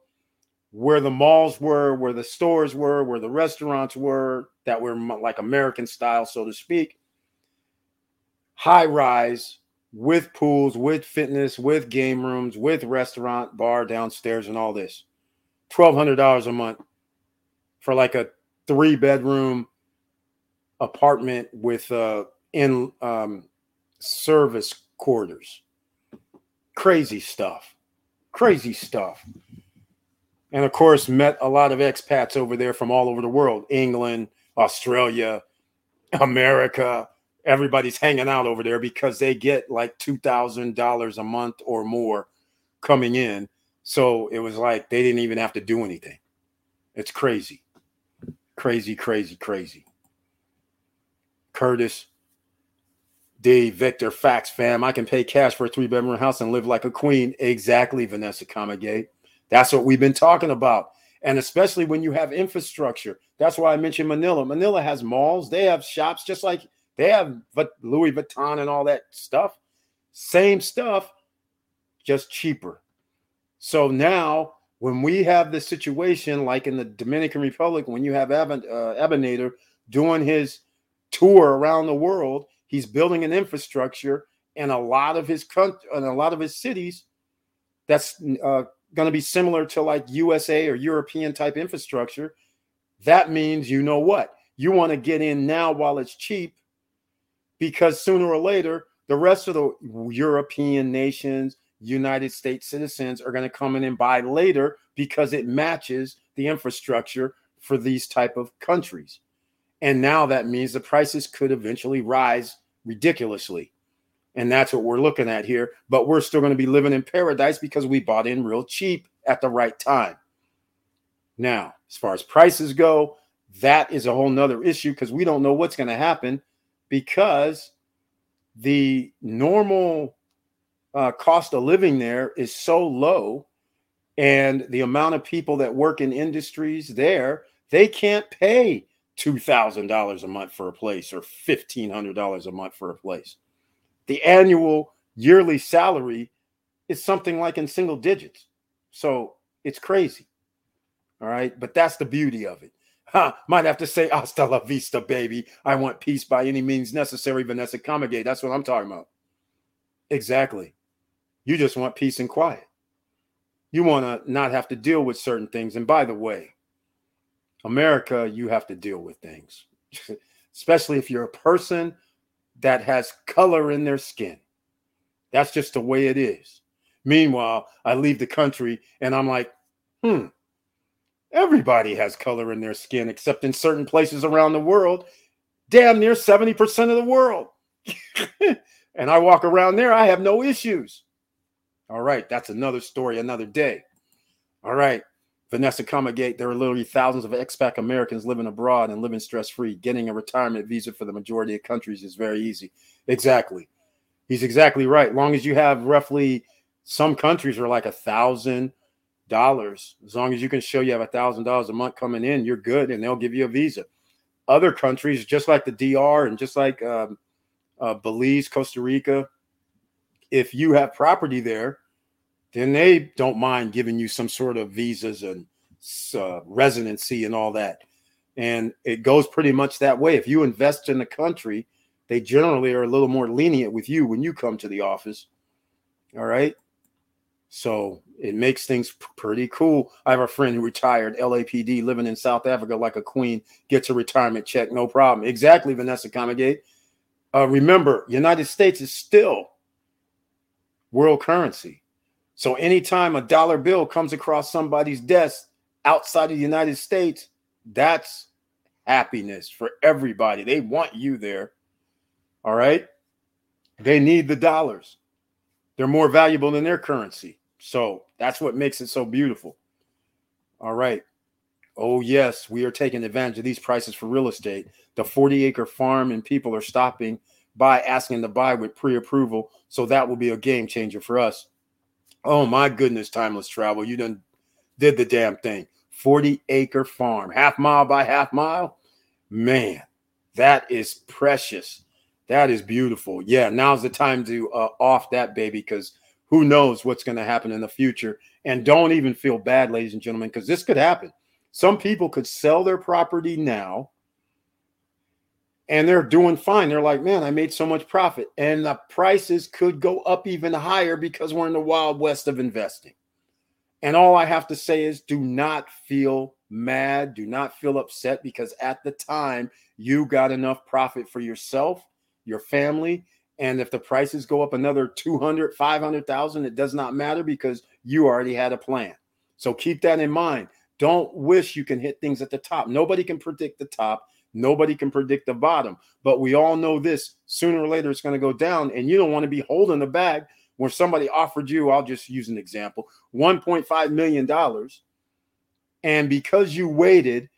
A: where the malls were, where the stores were, where the restaurants were that were like American style, so to speak. High rise with pools, with fitness, with game rooms, with restaurant, bar downstairs, and all this. $1,200 a month for like a three bedroom apartment with uh, in um, service quarters. Crazy stuff. Crazy stuff and of course met a lot of expats over there from all over the world england australia america everybody's hanging out over there because they get like $2000 a month or more coming in so it was like they didn't even have to do anything it's crazy crazy crazy crazy curtis Dave, Victor, Facts, fam. I can pay cash for a three bedroom house and live like a queen. Exactly, Vanessa Comegate. That's what we've been talking about. And especially when you have infrastructure. That's why I mentioned Manila. Manila has malls, they have shops, just like they have Louis Vuitton and all that stuff. Same stuff, just cheaper. So now, when we have this situation like in the Dominican Republic, when you have Eben, uh, Abinader doing his tour around the world, he's building an infrastructure in a lot of his country, in a lot of his cities that's uh, going to be similar to like USA or European type infrastructure, that means you know what? You want to get in now while it's cheap because sooner or later, the rest of the European nations, United States citizens are going to come in and buy later because it matches the infrastructure for these type of countries. And now that means the prices could eventually rise ridiculously. And that's what we're looking at here. But we're still going to be living in paradise because we bought in real cheap at the right time. Now, as far as prices go, that is a whole nother issue because we don't know what's going to happen because the normal uh, cost of living there is so low and the amount of people that work in industries there they can't pay $2000 a month for a place or $1500 a month for a place the annual yearly salary is something like in single digits. So it's crazy. All right. But that's the beauty of it. Huh, might have to say hasta la vista, baby. I want peace by any means necessary, Vanessa Comegate. That's what I'm talking about. Exactly. You just want peace and quiet. You want to not have to deal with certain things. And by the way, America, you have to deal with things, especially if you're a person that has color in their skin. That's just the way it is. Meanwhile, I leave the country and I'm like, hmm, everybody has color in their skin, except in certain places around the world, damn near 70% of the world. and I walk around there, I have no issues. All right, that's another story, another day. All right. Vanessa Comegate, there are literally thousands of expat Americans living abroad and living stress free. Getting a retirement visa for the majority of countries is very easy. Exactly. He's exactly right. Long as you have roughly some countries are like a thousand dollars. As long as you can show you have a thousand dollars a month coming in, you're good and they'll give you a visa. Other countries, just like the DR and just like um, uh, Belize, Costa Rica, if you have property there, then they don't mind giving you some sort of visas and uh, residency and all that. And it goes pretty much that way. If you invest in the country, they generally are a little more lenient with you when you come to the office. All right. So it makes things pretty cool. I have a friend who retired LAPD living in South Africa like a queen, gets a retirement check, no problem. Exactly, Vanessa Comegate. Uh, remember, United States is still world currency. So anytime a dollar bill comes across somebody's desk outside of the United States, that's happiness for everybody. They want you there. All right. They need the dollars. They're more valuable than their currency. So that's what makes it so beautiful. All right. Oh, yes, we are taking advantage of these prices for real estate. The 40 acre farm and people are stopping by asking to buy with pre approval. So that will be a game changer for us. Oh, my goodness, timeless travel. You done did the damn thing. 40 acre farm, half mile by half mile. Man, that is precious. That is beautiful. Yeah, now's the time to uh, off that baby because who knows what's going to happen in the future. And don't even feel bad, ladies and gentlemen, because this could happen. Some people could sell their property now and they're doing fine. They're like, man, I made so much profit. And the prices could go up even higher because we're in the wild west of investing. And all I have to say is do not feel mad, do not feel upset because at the time you got enough profit for yourself, your family, and if the prices go up another 200, 500,000, it does not matter because you already had a plan. So keep that in mind. Don't wish you can hit things at the top. Nobody can predict the top. Nobody can predict the bottom. But we all know this sooner or later it's going to go down. And you don't want to be holding the bag where somebody offered you, I'll just use an example, $1.5 million. And because you waited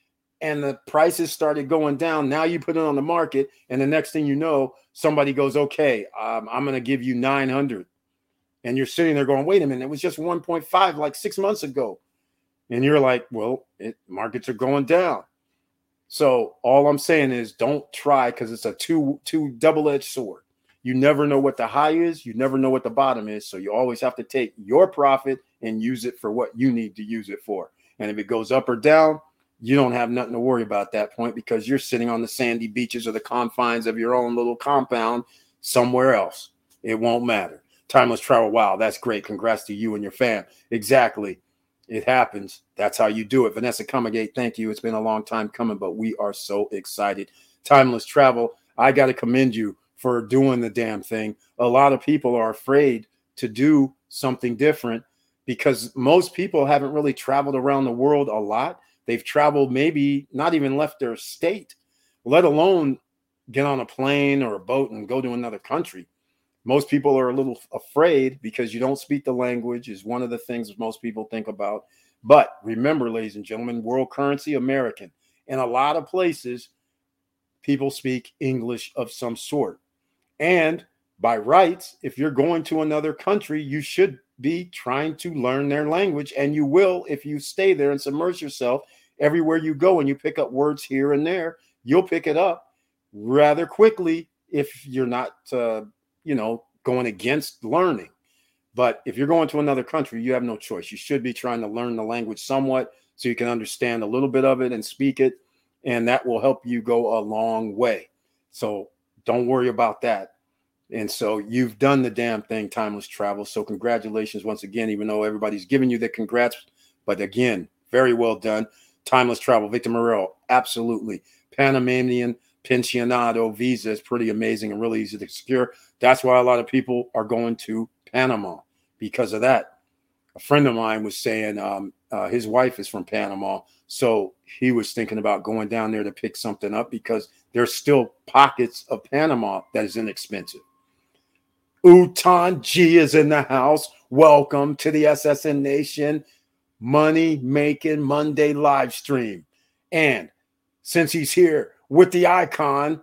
A: and the prices started going down, now you put it on the market. And the next thing you know, somebody goes, okay, um, I'm going to give you 900. And you're sitting there going, wait a minute, it was just 1.5 like six months ago. And you're like, well, it, markets are going down. So all I'm saying is don't try because it's a two two double-edged sword. You never know what the high is. You never know what the bottom is. So you always have to take your profit and use it for what you need to use it for. And if it goes up or down, you don't have nothing to worry about that point because you're sitting on the sandy beaches or the confines of your own little compound somewhere else. It won't matter. Timeless travel. Wow, that's great. Congrats to you and your fam. Exactly. It happens. That's how you do it. Vanessa Comegate, thank you. It's been a long time coming, but we are so excited. Timeless travel. I got to commend you for doing the damn thing. A lot of people are afraid to do something different because most people haven't really traveled around the world a lot. They've traveled maybe not even left their state, let alone get on a plane or a boat and go to another country. Most people are a little afraid because you don't speak the language, is one of the things that most people think about. But remember, ladies and gentlemen, world currency American. In a lot of places, people speak English of some sort. And by rights, if you're going to another country, you should be trying to learn their language. And you will if you stay there and submerge yourself everywhere you go and you pick up words here and there. You'll pick it up rather quickly if you're not, uh, you know, going against learning. But if you're going to another country, you have no choice. You should be trying to learn the language somewhat so you can understand a little bit of it and speak it. And that will help you go a long way. So don't worry about that. And so you've done the damn thing, timeless travel. So congratulations once again, even though everybody's giving you the congrats. But again, very well done. Timeless travel, Victor Morel, absolutely. Panamanian Pensionado visa is pretty amazing and really easy to secure. That's why a lot of people are going to Panama because of that. A friend of mine was saying um, uh, his wife is from Panama, so he was thinking about going down there to pick something up because there's still pockets of Panama that is inexpensive. Utan G is in the house. Welcome to the SSN Nation Money Making Monday live stream. And since he's here with the icon,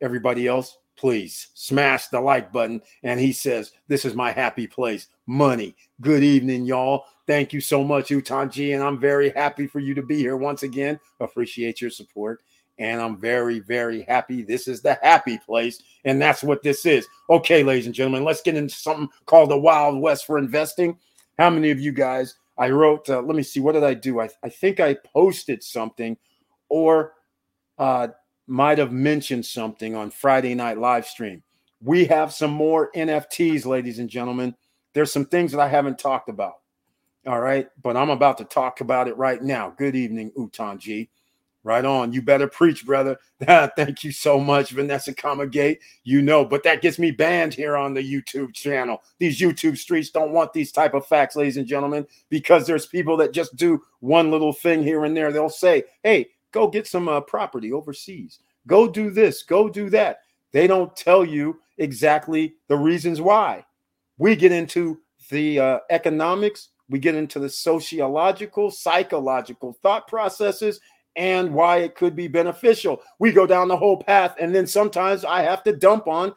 A: everybody else, please smash the like button. And he says, This is my happy place. Money. Good evening, y'all. Thank you so much, Utan G. And I'm very happy for you to be here once again. Appreciate your support. And I'm very, very happy. This is the happy place. And that's what this is. Okay, ladies and gentlemen, let's get into something called the Wild West for investing. How many of you guys? I wrote, uh, let me see, what did I do? I, I think I posted something or uh, might have mentioned something on Friday night live stream. We have some more NFTs, ladies and gentlemen. there's some things that I haven't talked about. All right. But I'm about to talk about it right now. Good evening, Utanji. Right on. You better preach, brother. Thank you so much, Vanessa Comagate. You know, but that gets me banned here on the YouTube channel. These YouTube streets don't want these type of facts, ladies and gentlemen, because there's people that just do one little thing here and there. They'll say, hey, go get some uh, property overseas. Go do this. Go do that. They don't tell you exactly the reasons why. We get into the uh, economics, we get into the sociological, psychological thought processes, and why it could be beneficial. We go down the whole path, and then sometimes I have to dump on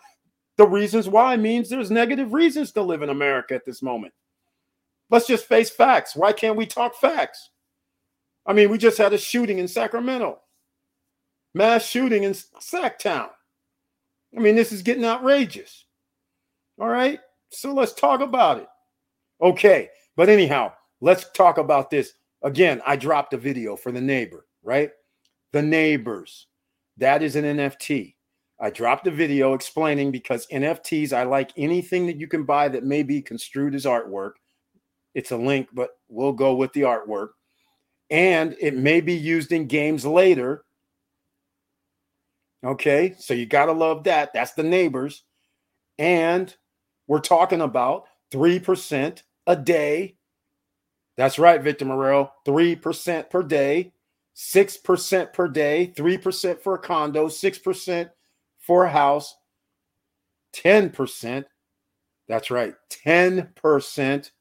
A: the reasons why means there's negative reasons to live in America at this moment. Let's just face facts. Why can't we talk facts? I mean, we just had a shooting in Sacramento, mass shooting in Sacktown. I mean, this is getting outrageous. All right. So let's talk about it. Okay. But anyhow, let's talk about this. Again, I dropped a video for the neighbor, right? The neighbors. That is an NFT. I dropped a video explaining because NFTs, I like anything that you can buy that may be construed as artwork. It's a link, but we'll go with the artwork. And it may be used in games later. Okay, so you got to love that. That's the neighbors. And we're talking about 3% a day. That's right, Victor Morel. 3% per day, 6% per day, 3% for a condo, 6% for a house, 10%. That's right, 10%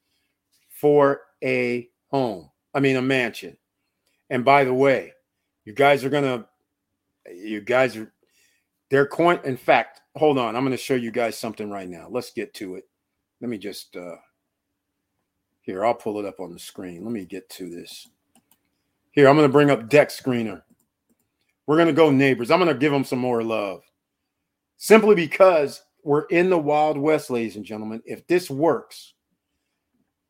A: for a home. I mean, a mansion. And by the way, you guys are going to, you guys are, they're coin. In fact, hold on. I'm going to show you guys something right now. Let's get to it. Let me just, uh, here, I'll pull it up on the screen. Let me get to this. Here, I'm going to bring up DEX Screener. We're going to go neighbors. I'm going to give them some more love. Simply because we're in the Wild West, ladies and gentlemen. If this works,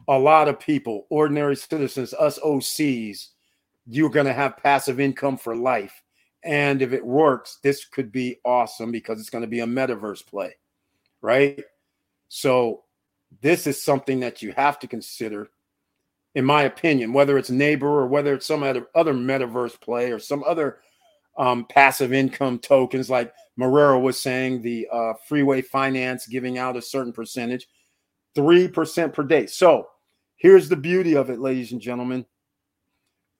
A: a lot of people, ordinary citizens, us OCs, you're going to have passive income for life. And if it works, this could be awesome because it's going to be a metaverse play, right? So this is something that you have to consider, in my opinion, whether it's neighbor or whether it's some other metaverse play or some other um, passive income tokens, like Marrero was saying, the uh, freeway finance giving out a certain percentage, three percent per day. So here's the beauty of it, ladies and gentlemen.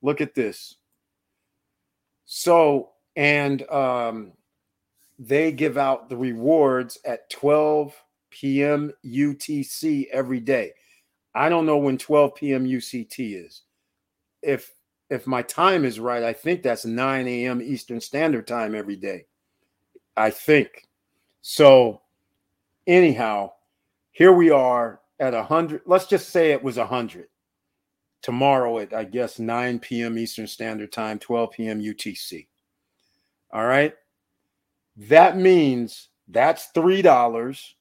A: Look at this. So and um, they give out the rewards at 12 p.m. UTC every day. I don't know when 12 p.m. UCT is. If if my time is right, I think that's 9 a.m. Eastern Standard Time every day. I think. So anyhow, here we are at a hundred. Let's just say it was a hundred. Tomorrow at I guess 9 p.m. Eastern Standard Time, 12 p.m. UTC. All right. That means that's three dollars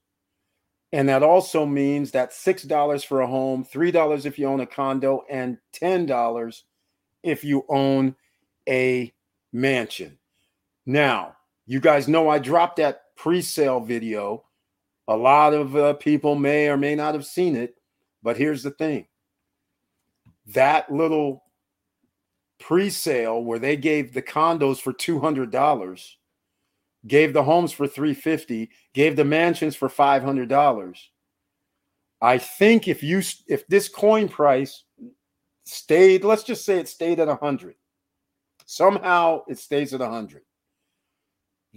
A: and that also means that $6 for a home, $3 if you own a condo, and $10 if you own a mansion. Now, you guys know I dropped that pre sale video. A lot of uh, people may or may not have seen it, but here's the thing. That little pre sale where they gave the condos for $200 gave the homes for 350, gave the mansions for $500 i think if you if this coin price stayed let's just say it stayed at 100 somehow it stays at 100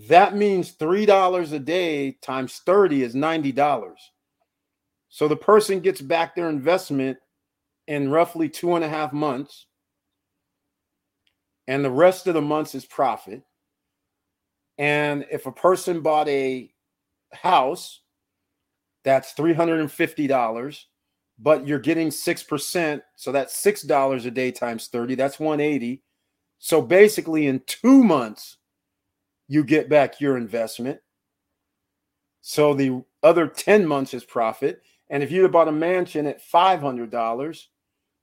A: that means $3 a day times 30 is $90 so the person gets back their investment in roughly two and a half months and the rest of the months is profit and if a person bought a house, that's $350, but you're getting 6%. So that's $6 a day times 30. That's 180. So basically, in two months, you get back your investment. So the other 10 months is profit. And if you'd bought a mansion at $500,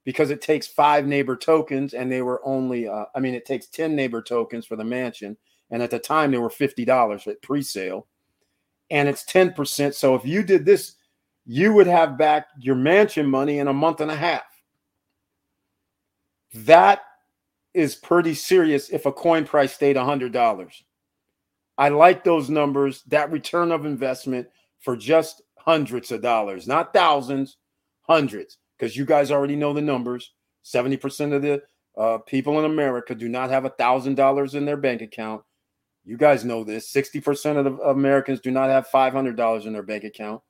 A: because it takes five neighbor tokens and they were only, uh, I mean, it takes 10 neighbor tokens for the mansion and at the time, they were $50 at pre sale. And it's 10%. So if you did this you would have back your mansion money in a month and a half. That is pretty serious if a coin price stayed $100. I like those numbers, that return of investment for just hundreds of dollars, not thousands, hundreds, because you guys already know the numbers. 70% of the uh, people in America do not have a $1,000 in their bank account. You guys know this. 60% of the Americans do not have $500 in their bank account.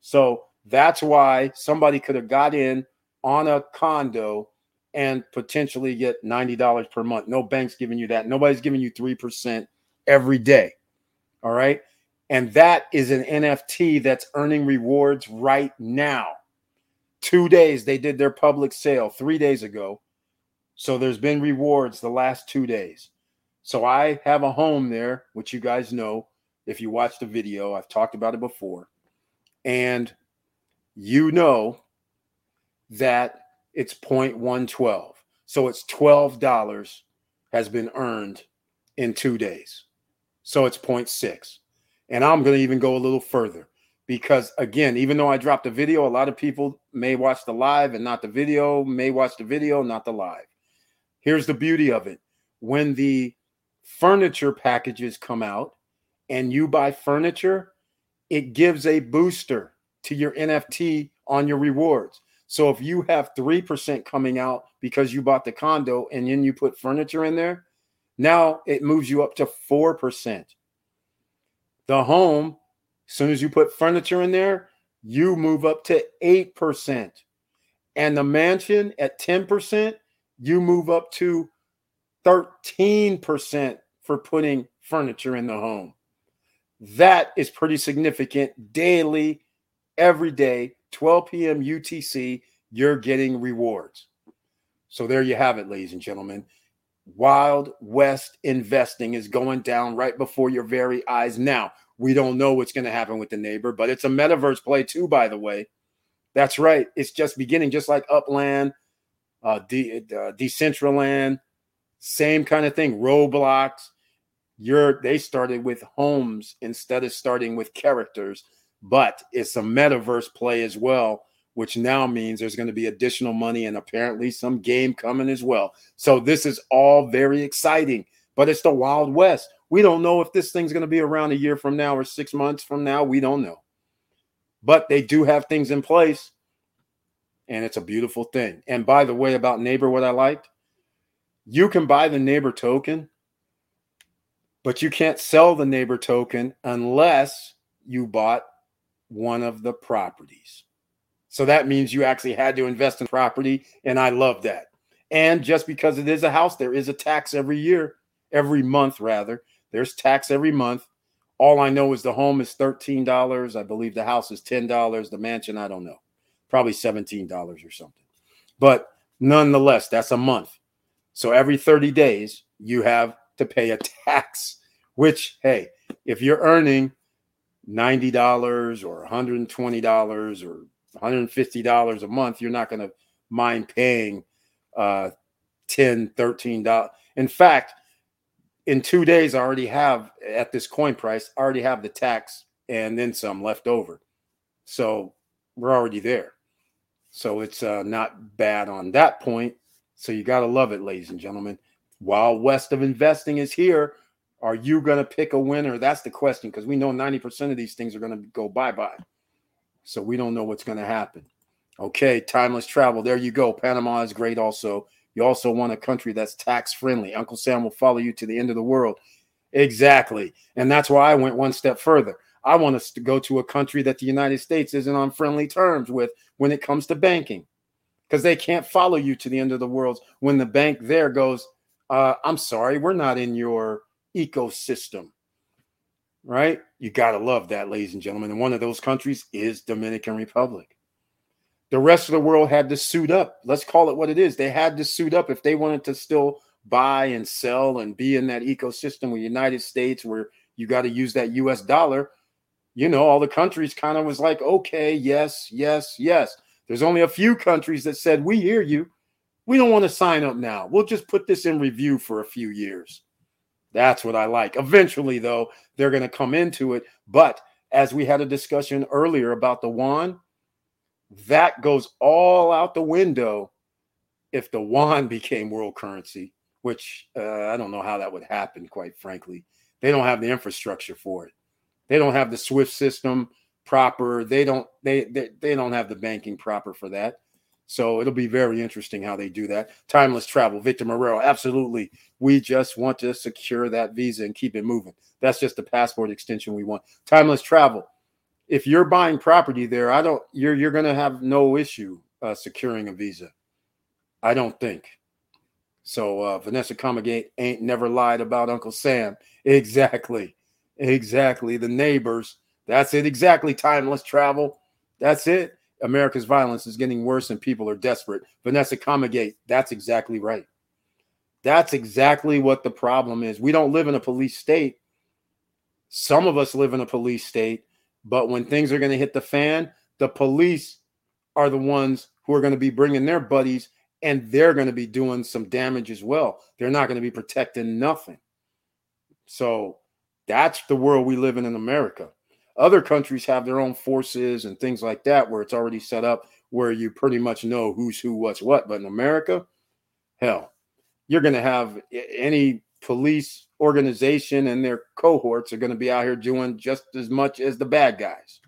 A: So that's why somebody could have got in on a condo and potentially get $90 per month. No bank's giving you that. Nobody's giving you 3% every day. All right. And that is an NFT that's earning rewards right now. Two days they did their public sale three days ago. So there's been rewards the last two days. So I have a home there, which you guys know if you watch the video. I've talked about it before. And you know that it's 0.112. So it's $12 has been earned in two days. So it's 0.6. And I'm going to even go a little further because, again, even though I dropped the video, a lot of people may watch the live and not the video, may watch the video, not the live. Here's the beauty of it when the furniture packages come out and you buy furniture, it gives a booster to your NFT on your rewards. So if you have 3% coming out because you bought the condo and then you put furniture in there, now it moves you up to 4%. The home, as soon as you put furniture in there, you move up to 8%. And the mansion at 10%, you move up to 13% for putting furniture in the home. That is pretty significant daily, every day, 12 p.m. UTC, you're getting rewards. So there you have it, ladies and gentlemen. Wild West investing is going down right before your very eyes. Now, we don't know what's going to happen with the neighbor, but it's a metaverse play too, by the way. That's right. It's just beginning, just like Upland, uh, De- uh, Decentraland, same kind of thing. Roblox. They started with homes instead of starting with characters, but it's a metaverse play as well which now means there's going to be additional money and apparently some game coming as well. So this is all very exciting, but it's the Wild West. We don't know if this thing's going to be around a year from now or six months from now. We don't know. But they do have things in place, and it's a beautiful thing. And by the way, about Neighbor, what I liked, you can buy the Neighbor token, but you can't sell the Neighbor token unless you bought one of the properties. So that means you actually had to invest in property. And I love that. And just because it is a house, there is a tax every year, every month, rather. There's tax every month. All I know is the home is $13. I believe the house is $10. The mansion, I don't know, probably $17 or something. But nonetheless, that's a month. So every 30 days, you have to pay a tax, which, hey, if you're earning $90 or $120 or $150 a month, you're not going to mind paying uh, $10, $13. In fact, in two days, I already have at this coin price, I already have the tax and then some left over. So we're already there. So it's uh, not bad on that point. So you got to love it, ladies and gentlemen. Wild West of investing is here. Are you going to pick a winner? That's the question because we know 90% of these things are going to go bye bye. So we don't know what's going to happen. Okay, timeless travel. There you go. Panama is great also. You also want a country that's tax friendly. Uncle Sam will follow you to the end of the world. Exactly. And that's why I went one step further. I want us to go to a country that the United States isn't on friendly terms with when it comes to banking because they can't follow you to the end of the world when the bank there goes, uh, I'm sorry, we're not in your ecosystem right? You got to love that, ladies and gentlemen. And one of those countries is Dominican Republic. The rest of the world had to suit up. Let's call it what it is. They had to suit up if they wanted to still buy and sell and be in that ecosystem with United States where you got to use that US dollar. You know, all the countries kind of was like, okay, yes, yes, yes. There's only a few countries that said, we hear you. We don't want to sign up now. We'll just put this in review for a few years. That's what I like. Eventually, though, they're going to come into it. But as we had a discussion earlier about the won, That goes all out the window if the yuan became world currency, which uh, I don't know how that would happen, quite frankly. They don't have the infrastructure for it. They don't have the SWIFT system proper. They don't they they, they don't have the banking proper for that. So it'll be very interesting how they do that. Timeless travel, Victor Marrero. Absolutely. We just want to secure that visa and keep it moving. That's just the passport extension we want. Timeless travel. If you're buying property there, I don't you're you're gonna have no issue uh, securing a visa. I don't think. So uh, Vanessa Comagate ain't never lied about Uncle Sam. Exactly. Exactly. The neighbors. That's it. Exactly. Timeless travel. That's it. America's violence is getting worse and people are desperate. Vanessa Comagate. That's exactly right. That's exactly what the problem is. We don't live in a police state. Some of us live in a police state, but when things are going to hit the fan, the police are the ones who are going to be bringing their buddies and they're going to be doing some damage as well. They're not going to be protecting nothing. So that's the world we live in in America. Other countries have their own forces and things like that where it's already set up where you pretty much know who's who, what's what. But in America, hell, you're going to have any police organization and their cohorts are going to be out here doing just as much as the bad guys.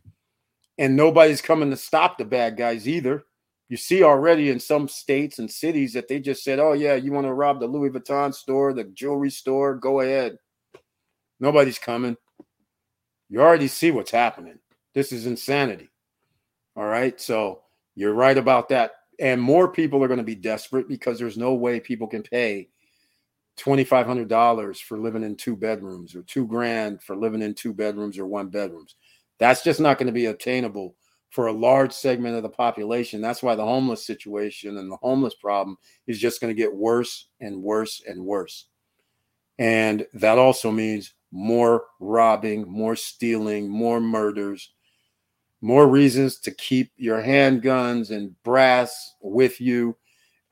A: And nobody's coming to stop the bad guys either. You see already in some states and cities that they just said, oh, yeah, you want to rob the Louis Vuitton store, the jewelry store, go ahead. Nobody's coming. You already see what's happening. This is insanity. All right. So you're right about that. And more people are going to be desperate because there's no way people can pay $2,500 for living in two bedrooms or two grand for living in two bedrooms or one bedrooms. That's just not going to be obtainable for a large segment of the population. That's why the homeless situation and the homeless problem is just going to get worse and worse and worse. And that also means more robbing, more stealing, more murders, more reasons to keep your handguns and brass with you.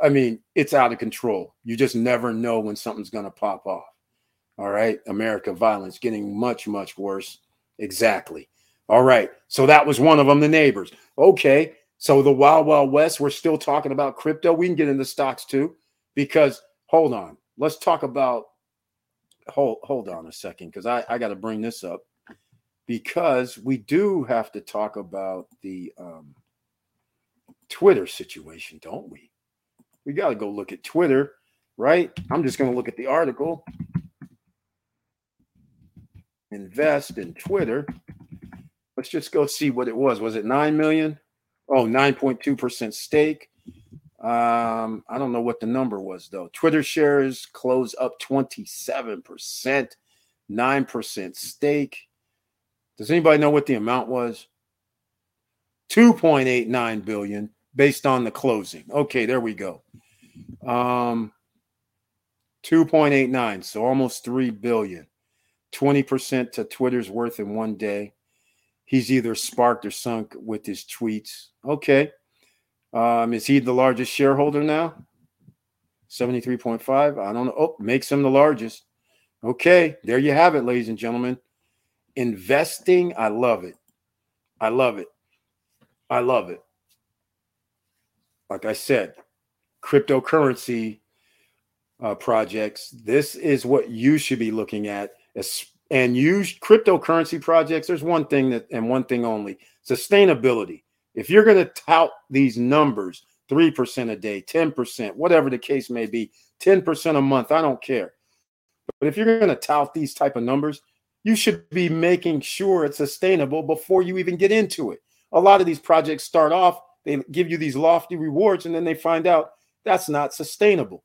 A: I mean, it's out of control. You just never know when something's going to pop off. All right. America violence getting much, much worse. Exactly. All right. So that was one of them, the neighbors. Okay. So the Wild Wild West, we're still talking about crypto. We can get into stocks too, because hold on. Let's talk about hold hold on a second because I, I got to bring this up because we do have to talk about the um, Twitter situation, don't we? We got to go look at Twitter, right? I'm just going to look at the article. Invest in Twitter. Let's just go see what it was. Was it 9 million? Oh, 9.2% stake. Um, I don't know what the number was though. Twitter shares close up 27%, 9% stake. Does anybody know what the amount was? 2.89 billion based on the closing. Okay, there we go. Um 2.89, so almost 3 billion. 20% to Twitter's worth in one day. He's either sparked or sunk with his tweets. Okay. Um, is he the largest shareholder now? 73.5. I don't know. Oh, makes him the largest. Okay, there you have it, ladies and gentlemen. Investing, I love it. I love it. I love it. Like I said, cryptocurrency uh, projects, this is what you should be looking at. And use cryptocurrency projects. There's one thing that, and one thing only sustainability. If you're going to tout these numbers, 3% a day, 10%, whatever the case may be, 10% a month, I don't care. But if you're going to tout these type of numbers, you should be making sure it's sustainable before you even get into it. A lot of these projects start off, they give you these lofty rewards, and then they find out that's not sustainable.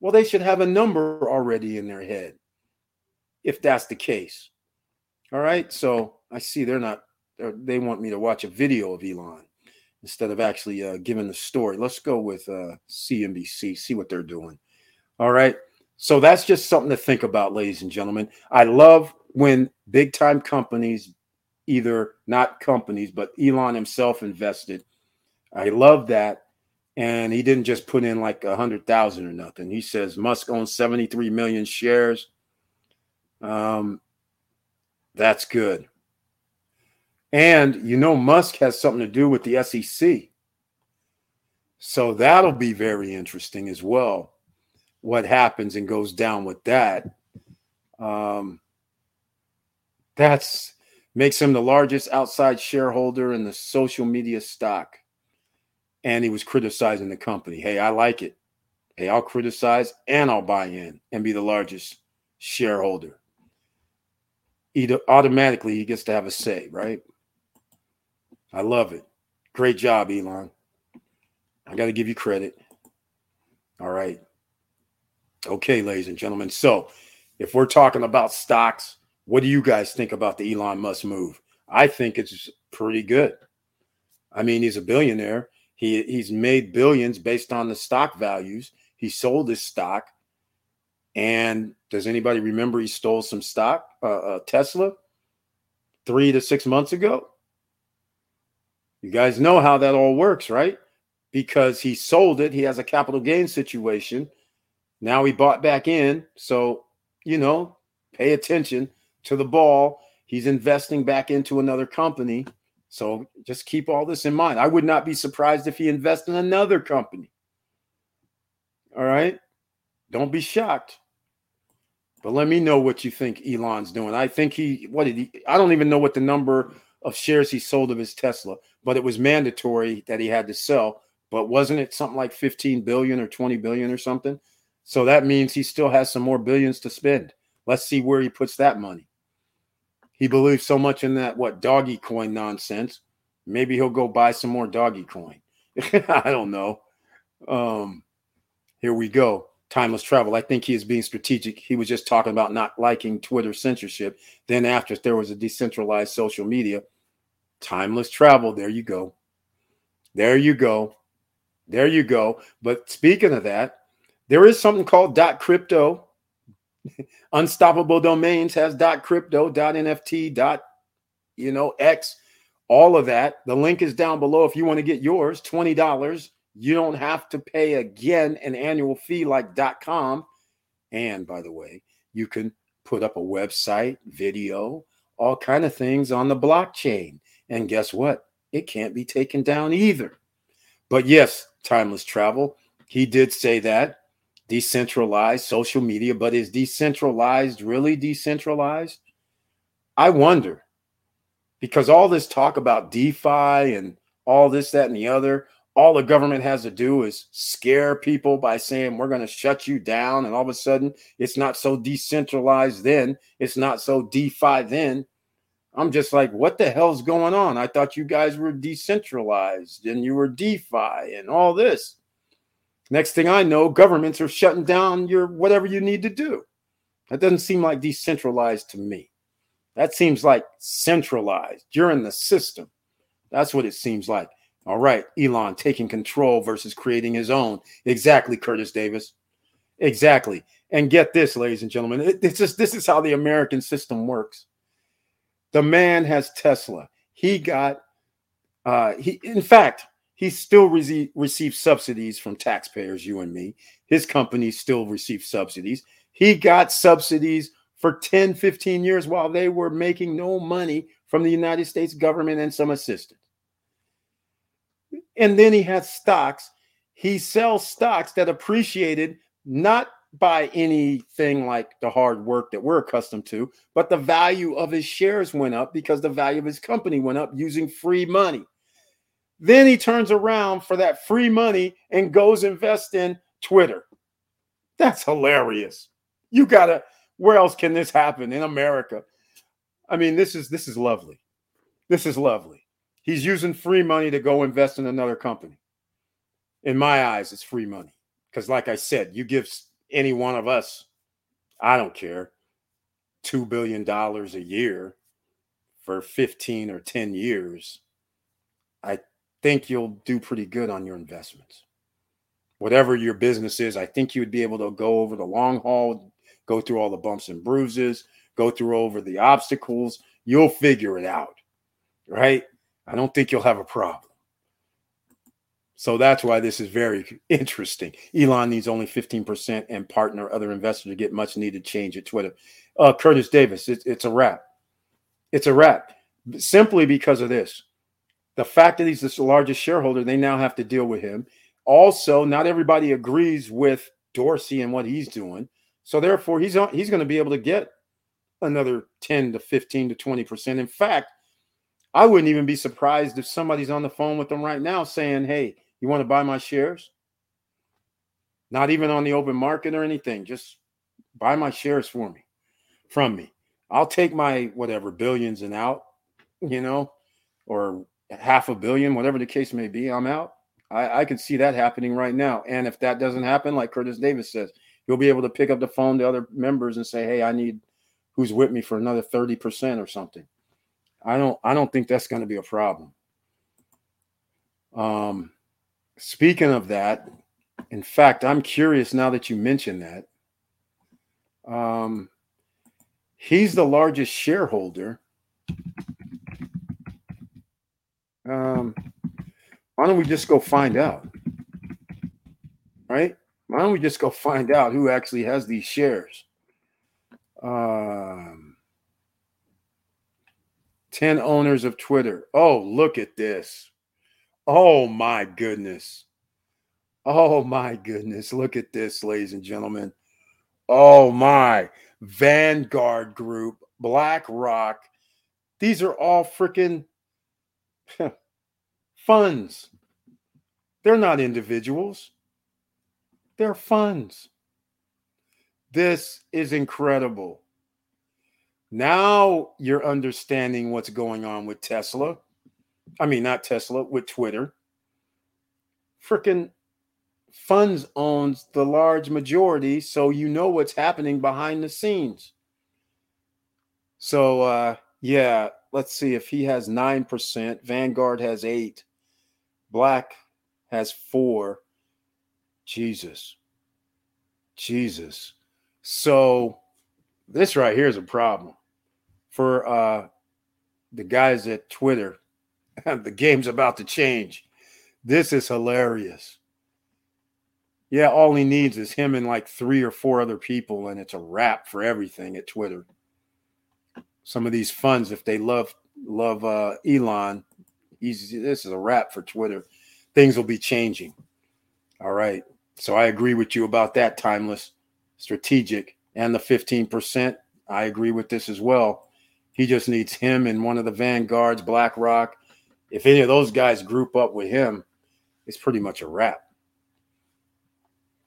A: Well, they should have a number already in their head if that's the case. All right. So I see they're not they want me to watch a video of Elon instead of actually uh, giving the story. Let's go with uh, CNBC, see what they're doing. All right. So that's just something to think about, ladies and gentlemen. I love when big time companies, either not companies, but Elon himself invested. I love that. And he didn't just put in like a hundred thousand or nothing. He says Musk owns 73 million shares. Um, that's good. And you know, Musk has something to do with the SEC. So that'll be very interesting as well. What happens and goes down with that. Um, that's makes him the largest outside shareholder in the social media stock. And he was criticizing the company. Hey, I like it. Hey, I'll criticize and I'll buy in and be the largest shareholder. Either automatically he gets to have a say, right? I love it. Great job, Elon. I got to give you credit. All right. Okay, ladies and gentlemen. So, if we're talking about stocks, what do you guys think about the Elon Musk move? I think it's pretty good. I mean, he's a billionaire. He he's made billions based on the stock values. He sold his stock. And does anybody remember he stole some stock, uh, uh, Tesla, three to six months ago? You guys know how that all works, right? Because he sold it, he has a capital gain situation. Now he bought back in. So, you know, pay attention to the ball. He's investing back into another company. So just keep all this in mind. I would not be surprised if he invests in another company. All right. Don't be shocked. But let me know what you think Elon's doing. I think he, what did he, I don't even know what the number of shares he sold of his Tesla, but it was mandatory that he had to sell. But wasn't it something like 15 billion or 20 billion or something? So that means he still has some more billions to spend. Let's see where he puts that money. He believes so much in that what doggy coin nonsense. Maybe he'll go buy some more doggy coin. I don't know. Um, here we go timeless travel. I think he is being strategic. He was just talking about not liking Twitter censorship. Then after there was a decentralized social media, timeless travel. There you go. There you go. There you go. But speaking of that, there is something called dot crypto. Unstoppable domains has dot crypto, dot NFT, dot you know, X, all of that. The link is down below if you want to get yours, $20 you don't have to pay again an annual fee like .com. And by the way, you can put up a website, video, all kind of things on the blockchain. And guess what? It can't be taken down either. But yes, timeless travel. He did say that decentralized social media, but is decentralized really decentralized? I wonder because all this talk about DeFi and all this, that, and the other, all the government has to do is scare people by saying we're going to shut you down and all of a sudden it's not so decentralized then it's not so defi then. I'm just like what the hell's going on? I thought you guys were decentralized and you were defi and all this. Next thing i know governments are shutting down your whatever you need to do. That doesn't seem like decentralized to me. That seems like centralized. You're in the system. That's what it seems like all right, Elon taking control versus creating his own. Exactly, Curtis Davis. Exactly. And get this, ladies and gentlemen, it's just this is how the American system works. The man has Tesla. He got uh he in fact, he still re- receives subsidies from taxpayers, you and me. His company still receives subsidies. He got subsidies for 10, 15 years while they were making no money from the United States government and some assistance. And then he has stocks. He sells stocks that appreciated not by anything like the hard work that we're accustomed to, but the value of his shares went up because the value of his company went up using free money. Then he turns around for that free money and goes invest in Twitter. That's hilarious. You gotta, where else can this happen in America? I mean, this is this is lovely. This is lovely. He's using free money to go invest in another company. In my eyes, it's free money. Because, like I said, you give any one of us, I don't care, $2 billion a year for 15 or 10 years, I think you'll do pretty good on your investments. Whatever your business is, I think you would be able to go over the long haul, go through all the bumps and bruises, go through over the obstacles. You'll figure it out, right? I don't think you'll have a problem. So that's why this is very interesting. Elon needs only 15% and partner other investors to get much needed change at Twitter. Uh, Curtis Davis, it, it's a wrap. It's a wrap. simply because of this. The fact that he's the largest shareholder, they now have to deal with him. Also, not everybody agrees with Dorsey and what he's doing. So therefore, he's he's going to be able to get another 10 to 15 to 20 percent. In fact, I wouldn't even be surprised if somebody's on the phone with them right now saying, "Hey, you want to buy my shares?" Not even on the open market or anything. Just buy my shares for me, from me. I'll take my whatever billions and out, you know, or half a billion, whatever the case may be. I'm out. I, I can see that happening right now. And if that doesn't happen, like Curtis Davis says, you'll be able to pick up the phone to other members and say, "Hey, I need who's with me for another thirty percent or something." I don't. I don't think that's going to be a problem. Um, speaking of that, in fact, I'm curious now that you mention that. Um, he's the largest shareholder. Um, why don't we just go find out? Right? Why don't we just go find out who actually has these shares? Um, 10 owners of Twitter. Oh, look at this. Oh, my goodness. Oh, my goodness. Look at this, ladies and gentlemen. Oh, my. Vanguard Group, BlackRock. These are all freaking funds. They're not individuals, they're funds. This is incredible. Now you're understanding what's going on with Tesla. I mean, not Tesla, with Twitter. Freaking funds owns the large majority, so you know what's happening behind the scenes. So uh yeah, let's see if he has 9%, Vanguard has 8, Black has 4. Jesus. Jesus. So this right here is a problem for uh the guys at Twitter. the game's about to change. This is hilarious. Yeah, all he needs is him and like three or four other people, and it's a wrap for everything at Twitter. Some of these funds, if they love love uh, Elon, he's this is a wrap for Twitter. Things will be changing. All right. So I agree with you about that, timeless, strategic, and the 15%. I agree with this as well. He just needs him and one of the vanguards, BlackRock. If any of those guys group up with him, it's pretty much a wrap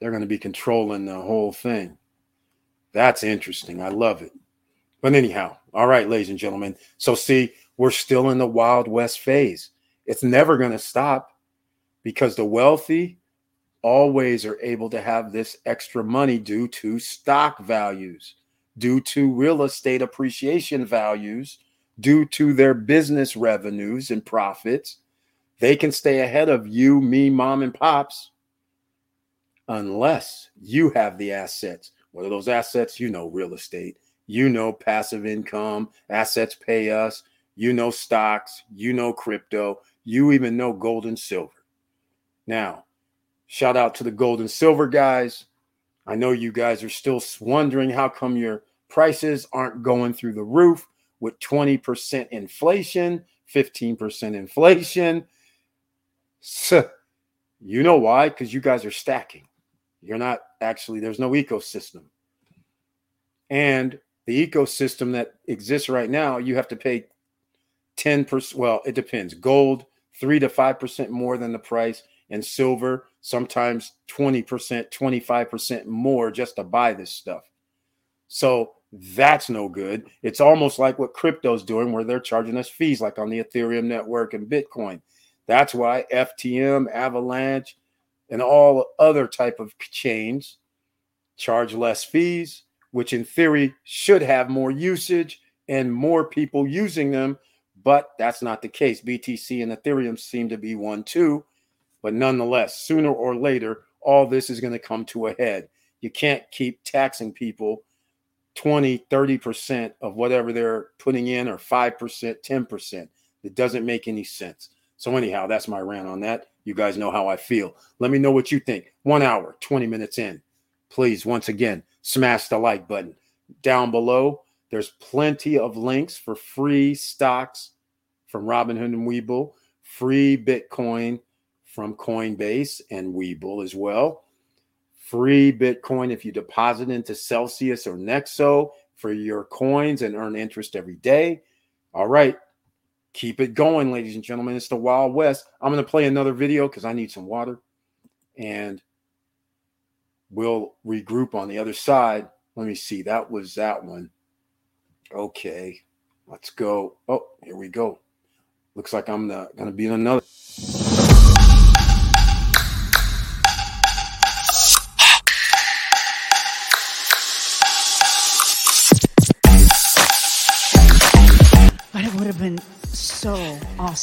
A: they're going to be controlling the whole thing. That's interesting. I love it. But anyhow, all right, ladies and gentlemen. So, see, we're still in the Wild West phase. It's never going to stop because the wealthy always are able to have this extra money due to stock values, due to real estate appreciation values, due to their business revenues and profits. They can stay ahead of you, me, mom, and pops unless you have the assets. What are those assets? You know, real estate, you know, passive income, assets pay us, you know, stocks, you know, crypto, you even know gold and silver. Now, shout out to the gold and silver guys. I know you guys are still wondering how come your prices aren't going through the roof with 20% inflation, 15% inflation. So, you know why? Because you guys are stacking. You're not actually, there's no ecosystem. And the ecosystem that exists right now, you have to pay 10%. Well, it depends. Gold, 3 to 5% more than the price, and silver, sometimes 20%, 25% more just to buy this stuff. So that's no good. It's almost like what crypto's doing, where they're charging us fees, like on the Ethereum network and Bitcoin. That's why FTM, Avalanche, and all other type of chains charge less fees, which in theory should have more usage and more people using them, but that's not the case. BTC and Ethereum seem to be one too, but nonetheless, sooner or later, all this is going to come to a head. You can't keep taxing people 20, 30% of whatever they're putting in or 5%, 10%. It doesn't make any sense. So, anyhow, that's my rant on that. You guys know how I feel. Let me know what you think. One hour, 20 minutes in. Please, once again, smash the like button. Down below, there's plenty of links for free stocks from Robinhood and Webull, free Bitcoin from Coinbase and Webull as well. Free Bitcoin if you deposit into Celsius or Nexo for your coins and earn interest every day. All right, keep it going, ladies and gentlemen. It's the Wild West. I'm going to play another video because I need some water and we'll regroup on the other side. Let me see. That was that one. Okay, let's go. Oh, here we go. Looks like I'm going to be in another.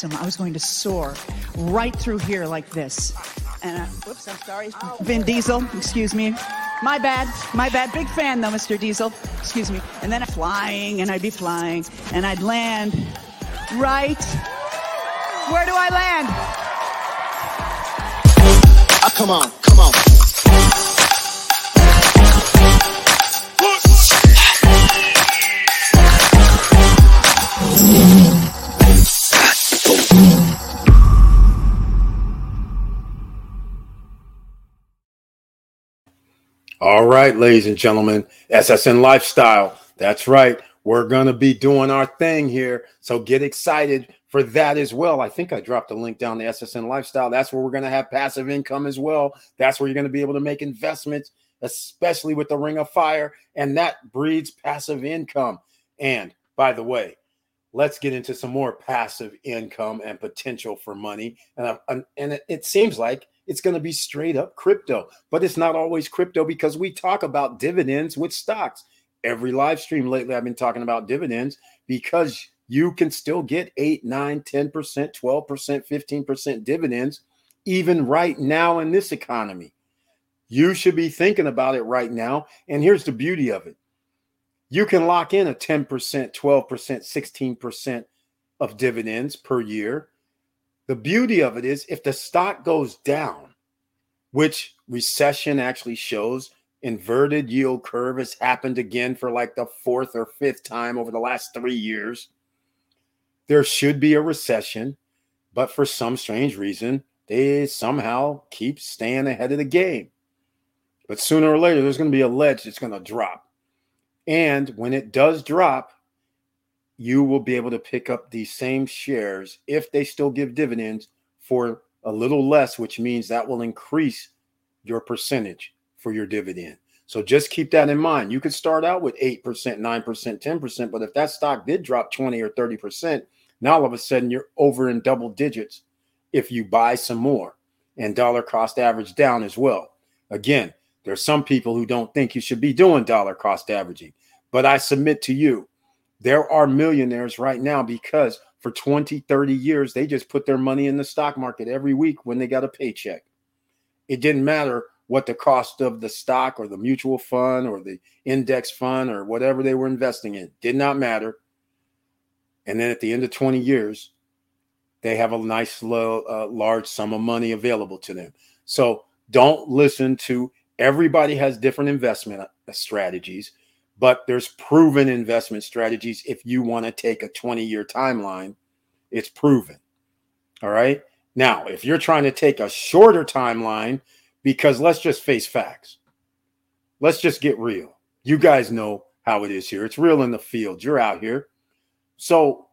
B: Awesome. I was going to soar right through here like this. And I, whoops, I'm sorry. Vin Diesel, excuse me. My bad, my bad. Big fan though, Mr. Diesel. Excuse me. And then I'm flying, and I'd be flying, and I'd land right. Where do I land?
D: Oh, come on.
A: All right, ladies and gentlemen, SSN Lifestyle. That's right. We're going to be doing our thing here. So get excited for that as well. I think I dropped a link down to SSN Lifestyle. That's where we're going to have passive income as well. That's where you're going to be able to make investments, especially with the Ring of Fire. And that breeds passive income. And by the way, let's get into some more passive income and potential for money. And, and it seems like it's going to be straight up crypto, but it's not always crypto because we talk about dividends with stocks. Every live stream lately, I've been talking about dividends because you can still get 8, 9, 10%, 12%, 15% dividends, even right now in this economy. You should be thinking about it right now. And here's the beauty of it you can lock in a 10%, 12%, 16% of dividends per year. The beauty of it is if the stock goes down, which recession actually shows, inverted yield curve has happened again for like the fourth or fifth time over the last three years. There should be a recession, but for some strange reason, they somehow keep staying ahead of the game. But sooner or later, there's going to be a ledge that's going to drop. And when it does drop, you will be able to pick up these same shares if they still give dividends for a little less, which means that will increase your percentage for your dividend. So just keep that in mind. You could start out with 8%, 9%, 10%, but if that stock did drop 20 or 30%, now all of a sudden you're over in double digits if you buy some more and dollar cost average down as well. Again, there's some people who don't think you should be doing dollar cost averaging, but I submit to you, there are millionaires right now because for 20, 30 years, they just put their money in the stock market every week when they got a paycheck. It didn't matter what the cost of the stock or the mutual fund or the index fund or whatever they were investing in did not matter. And then at the end of 20 years, they have a nice, low, uh, large sum of money available to them. So don't listen to everybody has different investment uh, strategies, but there's proven investment strategies. If you want to take a 20 year timeline, it's proven. All right. Now, if you're trying to take a shorter timeline, because let's just face facts, let's just get real. You guys know how it is here. It's real in the field. You're out here. So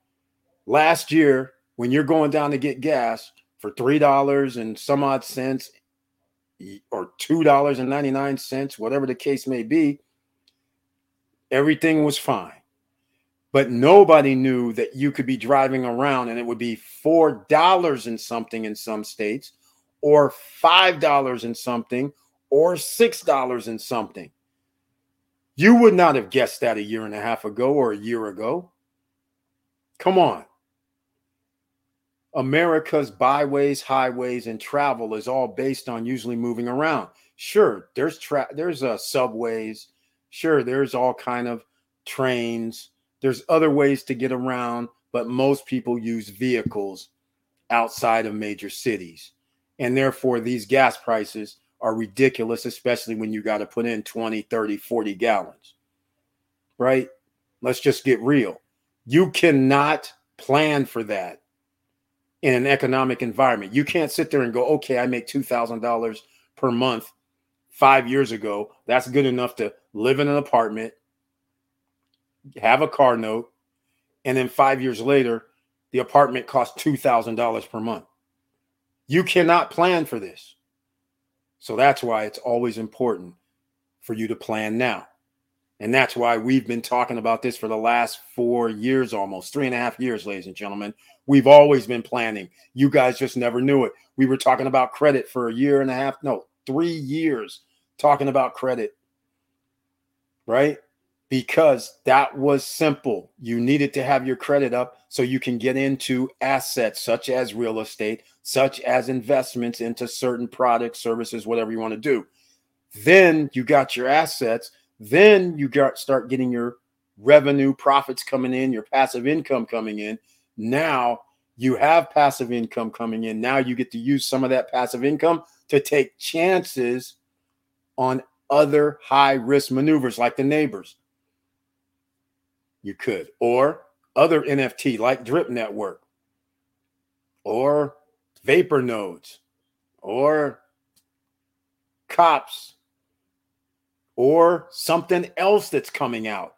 A: last year, when you're going down to get gas for $3 and some odd cents or $2.99, whatever the case may be, everything was fine. But nobody knew that you could be driving around and it would be $4 and something in some states, or $5 and something, or $6 and something. You would not have guessed that a year and a half ago or a year ago. Come on. America's byways, highways, and travel is all based on usually moving around. Sure, there's tra- there's uh, subways. Sure, there's all kind of trains. There's other ways to get around, but most people use vehicles outside of major cities. And therefore, these gas prices are ridiculous, especially when you got to put in 20, 30, 40 gallons. Right? Let's just get real. You cannot plan for that in an economic environment. You can't sit there and go, okay, I make $2,000 per month five years ago. That's good enough to live in an apartment, have a car note, and then five years later, the apartment costs $2,000 per month. You cannot plan for this. So that's why it's always important for you to plan now. And that's why we've been talking about this for the last four years, almost three and a half years, ladies and gentlemen. We've always been planning. You guys just never knew it. We were talking about credit for a year and a half, no, three years talking about credit, right? Because that was simple. You needed to have your credit up so you can get into assets such as real estate, such as investments into certain products, services, whatever you want to do. Then you got your assets then you got start getting your revenue profits coming in, your passive income coming in. Now you have passive income coming in. Now you get to use some of that passive income to take chances on other high risk maneuvers like the neighbors. You could, or other NFT like Drip Network, or Vapor Nodes, or Cops, or something else that's coming out.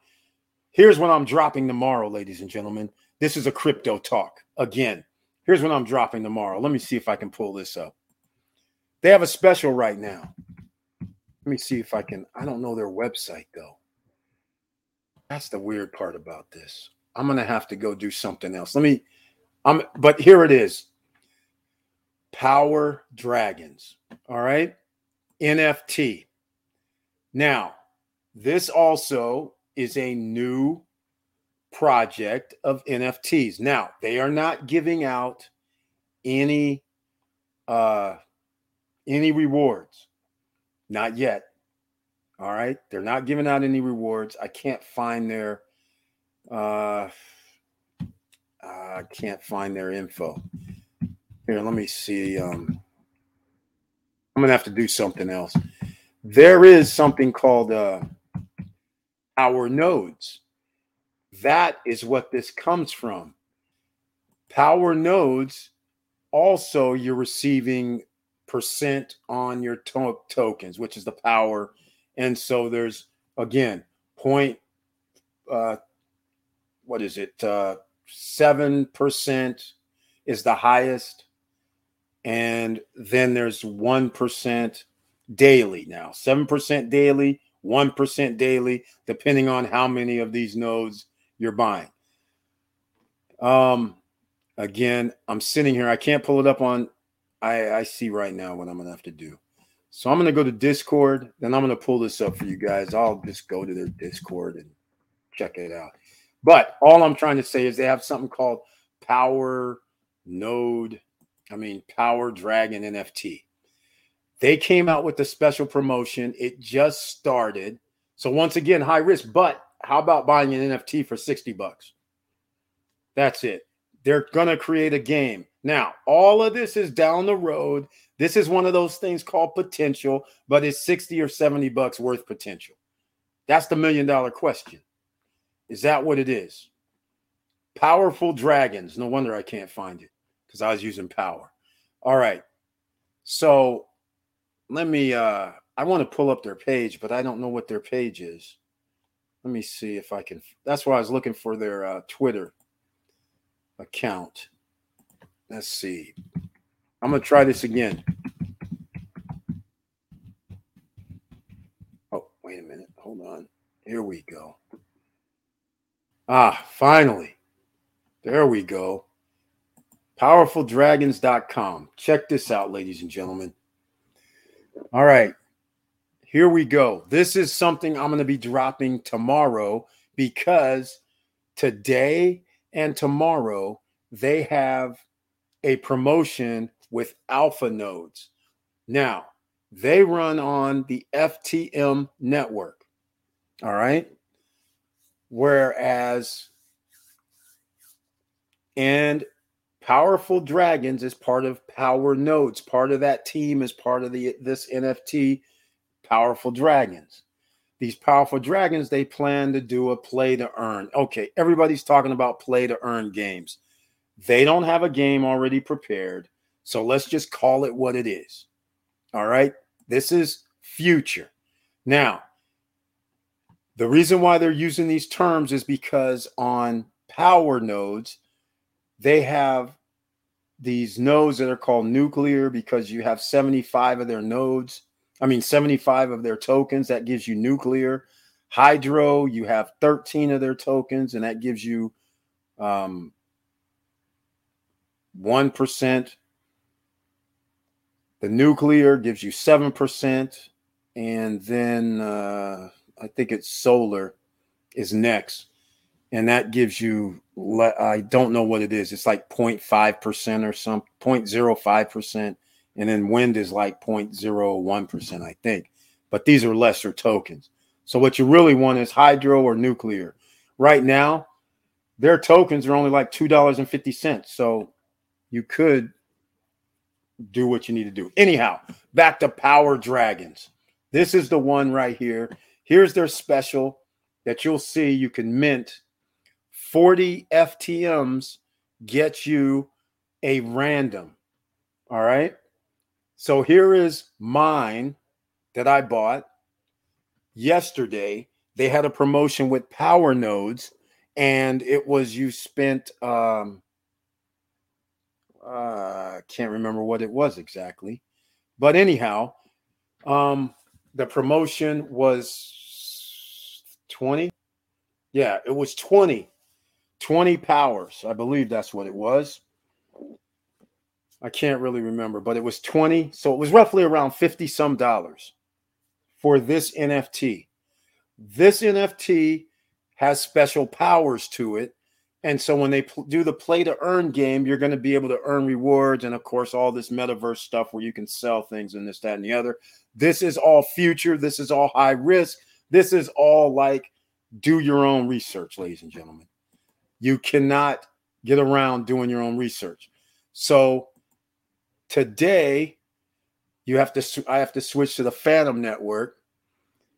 A: Here's what I'm dropping tomorrow, ladies and gentlemen. This is a crypto talk. Again, here's what I'm dropping tomorrow. Let me see if I can pull this up. They have a special right now. Let me see if I can. I don't know their website though. That's the weird part about this. I'm to have to go do something else. Let me I'm but here it is. Power Dragons. All right? NFT. Now, this also is a new project of NFTs. Now, they are not giving out any uh any rewards. Not yet. All right? They're not giving out any rewards. I can't find their uh I can't find their info. Here, let me see um I'm to have to do something else there is something called uh, power nodes. That is what this comes from. Power nodes, also, you're receiving percent on your to- tokens, which is the power. And so there's, again, point, uh, what is it? Uh, 7% is the highest. And then there's 1% daily now 7% daily 1% daily depending on how many of these nodes you're buying um again i'm sitting here i can't pull it up on i i see right now what i'm gonna have to do so i'm gonna go to discord then i'm gonna pull this up for you guys i'll just go to their discord and check it out but all i'm trying to say is they have something called power node i mean power dragon nft they came out with a special promotion. It just started. So once again, high risk, but how about buying an NFT for 60 bucks? That's it. They're going to create a game. Now, all of this is down the road. This is one of those things called potential, but it's 60 or 70 bucks worth potential. That's the million dollar question. Is that what it is? Powerful dragons. No wonder I can't find it because I was using power. All right. So let me uh I want to pull up their page, but I don't know what their page is. Let me see if I can. That's why I was looking for their uh, Twitter account. Let's see. I'm going to try this again. Oh, wait a minute. Hold on. Here we go. Ah, finally. There we go. PowerfulDragons.com. Check this out, ladies and gentlemen. All right. Here we go. This is something I'm going to be dropping tomorrow because today and tomorrow they have a promotion with alpha nodes. Now, they run on the FTM network. All right. Whereas, and Powerful Dragons is part of Power Nodes. Part of that team is part of the this NFT Powerful Dragons. These powerful dragons, they plan to do a play to earn. Okay, everybody's talking about play to earn games. They don't have a game already prepared. So let's just call it what it is. All right. This is future. Now, the reason why they're using these terms is because on power nodes, they have these nodes that are called nuclear because you have 75 of their nodes. I mean, 75 of their tokens. That gives you nuclear. Hydro, you have 13 of their tokens, and that gives you um, 1%. The nuclear gives you 7%. And then uh, I think it's solar is next. And that gives you, I don't know what it is. It's like 0.5% or some 0.05%. And then wind is like 0.01%, I think. But these are lesser tokens. So what you really want is hydro or nuclear. Right now, their tokens are only like $2.50. So you could do what you need to do. Anyhow, back to Power Dragons. This is the one right here. Here's their special that you'll see you can mint 40 FTMs get you a random. All right. So here is mine that I bought yesterday. They had a promotion with power nodes and it was you spent um uh can't remember what it was exactly. But anyhow um the promotion was 20 yeah it was 20 20 powers i believe that's what it was i can't really remember but it was 20 so it was roughly around 50 some dollars for this NFT. This NFT has special powers to it. And so when they pl- do the play to earn game, you're going to be able to earn rewards and, of course, all this metaverse stuff where you can sell things and this, that, and the other. This is all future. This is all high risk. This is all like do your own research, ladies and gentlemen. You cannot get around doing your own research. So today, you have to I have to switch to the Fantom network.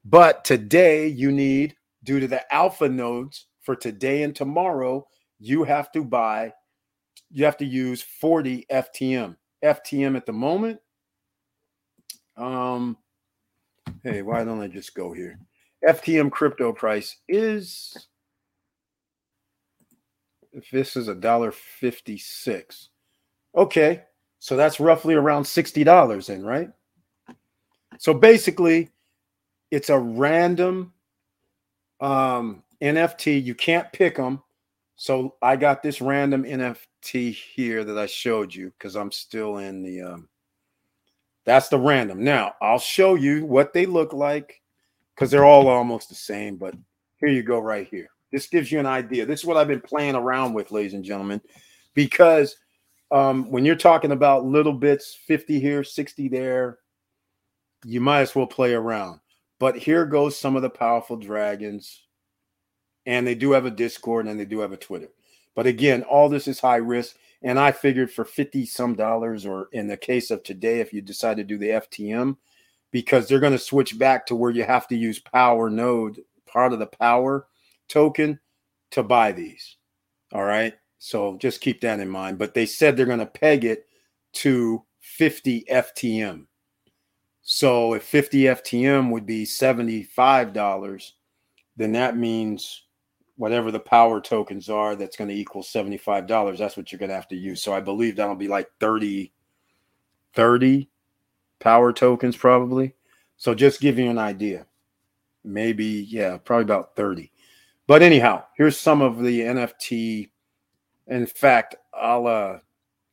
A: But today you need due to the alpha nodes for today and tomorrow, you have to buy you have to use 40 FTM. FTM at the moment um hey, why don't I just go here? FTM crypto price is if this is a dollar 56. Okay. So that's roughly around $60 in, right? So basically, it's a random um, NFT. You can't pick them. So I got this random NFT here that I showed you because I'm still in the um, that's the random. Now I'll show you what they look like because they're all almost the same, but here you go right here. This gives you an idea. This is what I've been playing around with, ladies and gentlemen, because um, when you're talking about little bits, 50 here, 60 there, you might as well play around. But here goes some of the powerful dragons. And they do have a Discord and they do have a Twitter. But again, all this is high risk. And I figured for 50 some dollars, or in the case of today, if you decide to do the FTM, because they're going to switch back to where you have to use power node, part of the power token to buy these. All right. So just keep that in mind. But they said they're going to peg it to 50 FTM. So if 50 FTM would be $75, then that means whatever the power tokens are, that's going to equal $75. That's what you're going to have to use. So I believe that'll be like 30, 30 power tokens probably. So just give you an idea. Maybe, yeah, probably about 30. But anyhow, here's some of the NFT in fact, I'll uh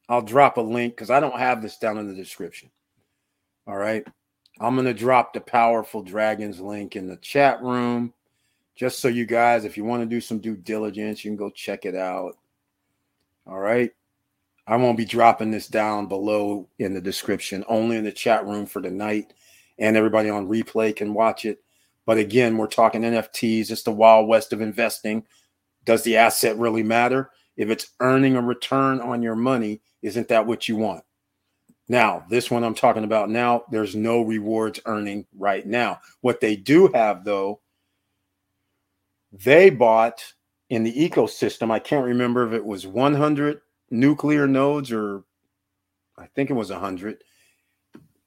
A: I'll drop a link because I don't have this down in the description. All right. I'm gonna drop the powerful dragons link in the chat room. Just so you guys, if you want to do some due diligence, you can go check it out. All right. I won't be dropping this down below in the description, only in the chat room for tonight. And everybody on replay can watch it. But again, we're talking NFTs. It's the wild west of investing. Does the asset really matter? If it's earning a return on your money, isn't that what you want? Now, this one I'm talking about now, there's no rewards earning right now. What they do have, though, they bought in the ecosystem, I can't remember if it was 100 nuclear nodes, or I think it was 100.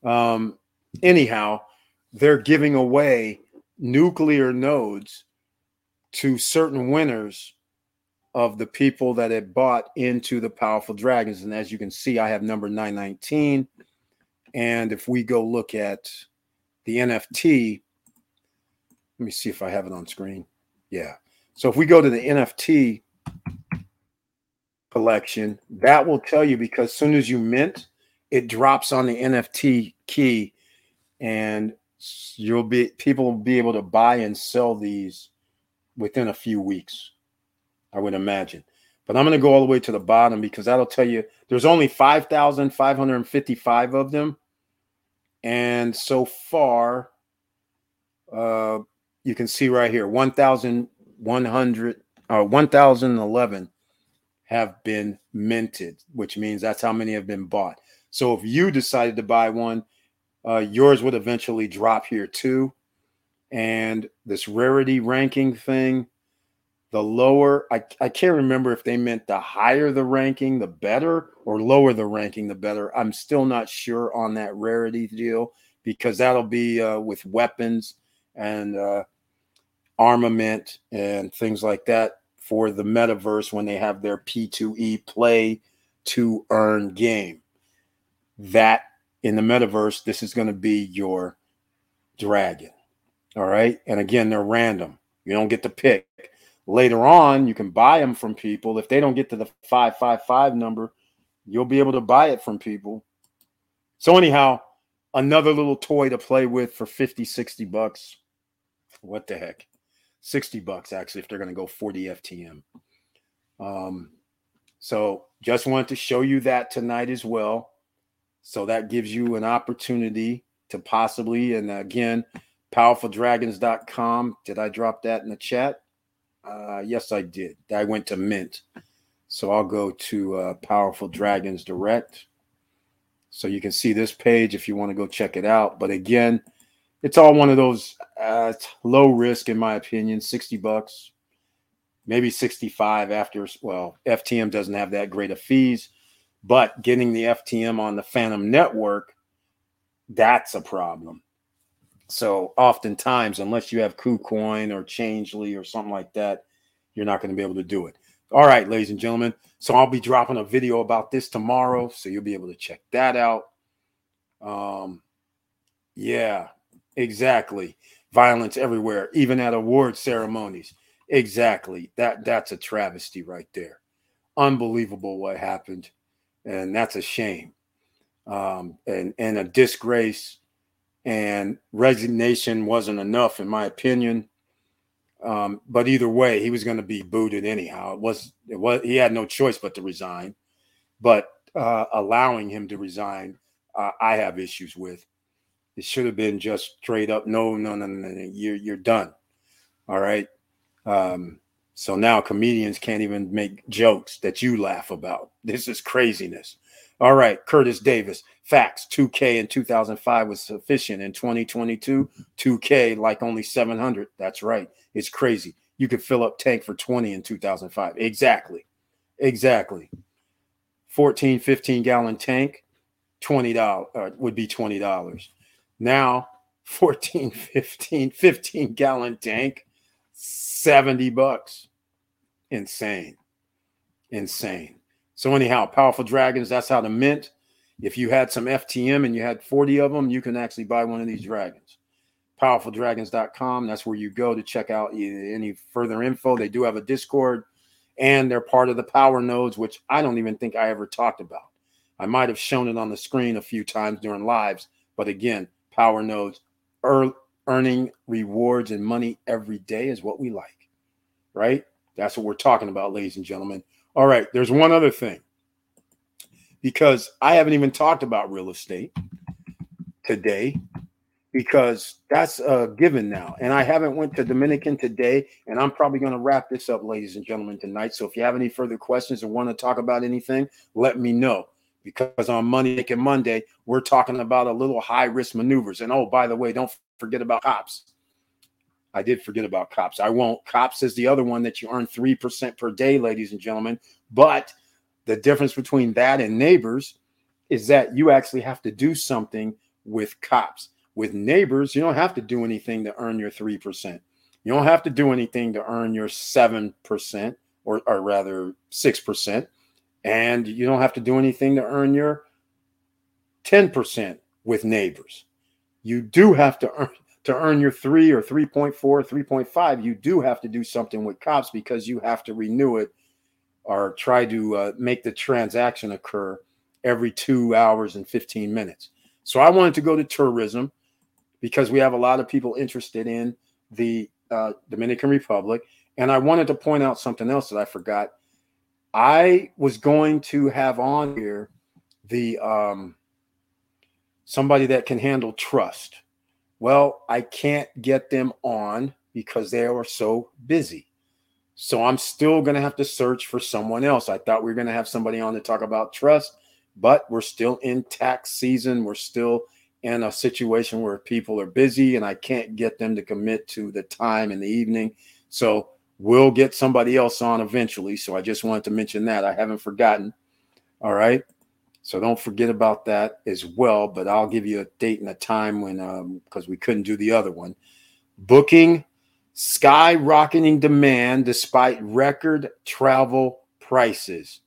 A: Um, anyhow, they're giving away nuclear nodes to certain winners of the people that had bought into the powerful dragons. And as you can see, I have number 919. And if we go look at the NFT, let me see if I have it on screen. Yeah. So if we go to the NFT collection, that will tell you because as soon as you mint, it drops on the NFT key and you'll be people will be able to buy and sell these within a few weeks. I would imagine. But I'm going to go all the way to the bottom because that'll tell you there's only 5,555 of them. And so far, uh, you can see right here 1,100 uh, 1,011 have been minted, which means that's how many have been bought. So if you decided to buy one, uh, yours would eventually drop here too. And this rarity ranking thing, the lower, I, I can't remember if they meant the higher the ranking, the better, or lower the ranking, the better. I'm still not sure on that rarity deal because that'll be uh, with weapons and uh, armament and things like that for the metaverse when they have their P2E play to earn game. That in the metaverse, this is going to be your dragon. All right. And again, they're random. You don't get to pick. Later on, you can buy them from people. If they don't get to the 555 number, you'll be able to buy it from people. So, anyhow, another little toy to play with for 50, 60 bucks. What the heck? 60 bucks, actually, if they're going to go 40 FTM. Um, so, just wanted to show you that tonight as well. So that gives you an opportunity to possibly, and again, powerfuldragons.com. Did I drop that in the chat? Uh, yes, I did. I went to Mint. So I'll go to uh, Powerful Dragons Direct. So you can see this page if you want to go check it out. But again, it's all one of those uh, low risk, in my opinion, 60 bucks, maybe 65 after. Well, FTM doesn't have that great of fees. But getting the FTM on the Fantom network, that's a problem. So oftentimes, unless you have KuCoin or Changelly or something like that, you're not going to be able to do it. All right, ladies and gentlemen. So I'll be dropping a video about this tomorrow, so you'll be able to check that out. Um, yeah, exactly. Violence everywhere, even at award ceremonies. Exactly. That that's a travesty right there. Unbelievable what happened and that's a shame um, and and a disgrace and resignation wasn't enough in my opinion. Um, but either way he was going to be booted anyhow. It was it was he had no choice but to resign. But uh, allowing him to resign uh, i have issues with. It should have been just straight up no no no no, no you're you're done. All right? Um, so now comedians can't even make jokes that you laugh about. This is craziness. All right, Curtis Davis. Facts 2K in 2005 was sufficient. In 2022, 2K like only 700. That's right. It's crazy. You could fill up tank for 20 in 2005. Exactly. Exactly. 14, 15 gallon tank, $20 uh, would be $20. Now, 14, 15, 15 gallon tank, 70 bucks insane. Insane. So, anyhow, Powerful Dragons, that's how to mint. If you had some FTM and you had 40 of them, you can actually buy one of these dragons. PowerfulDragons.com. That's where you go to check out any further info. They do have a Discord and they're part of the power nodes, which I don't even think I ever talked about. I might have shown it on the screen a few times during lives, but again, power nodes, earning rewards and money every day is what we like, right? That's what we're talking about, ladies and gentlemen. All right, there's one other thing because I haven't even talked about real estate today because that's a given now. And I haven't went to Dominican today, and I'm probably going to wrap this up, ladies and gentlemen, tonight. So if you have any further questions or want to talk about anything, let me know. Because on Money Making Monday, we're talking about a little high risk maneuvers. And oh, by the way, don't forget about cops. I did forget about cops. I won't. Cops is the other one that you earn 3% per day, ladies and gentlemen. But The difference between that and neighbors is that you actually have to do something with cops. With neighbors, you don't have to do anything to earn your 3%. You don't have to do anything to earn your 7% or, or rather 6%. And you don't have to do anything to earn your 10% with neighbors. You do have to earn to earn your 3 or 3.4, 3.5, you do have to do something with cops because you have to renew it or try to uh, make the transaction occur every 2 hours and 15 minutes. So I wanted to go to tourism because we have a lot of people interested in the uh, Dominican Republic. And I wanted to point out something else that I forgot. I was going to have on here the um, somebody that can handle trust. Well, I can't get them on because they are so busy. So I'm still going to have to search for someone else. I thought we were going to have somebody on to talk about trust, but we're still in tax season. We're still in a situation where people are busy and I can't get them to commit to the time in the evening. So we'll get somebody else on eventually. So I just wanted to mention that. I haven't forgotten. All right. So don't forget about that as well. But I'll give you a date and a time when, because um, we couldn't do the other one. Booking skyrocketing demand despite record travel prices.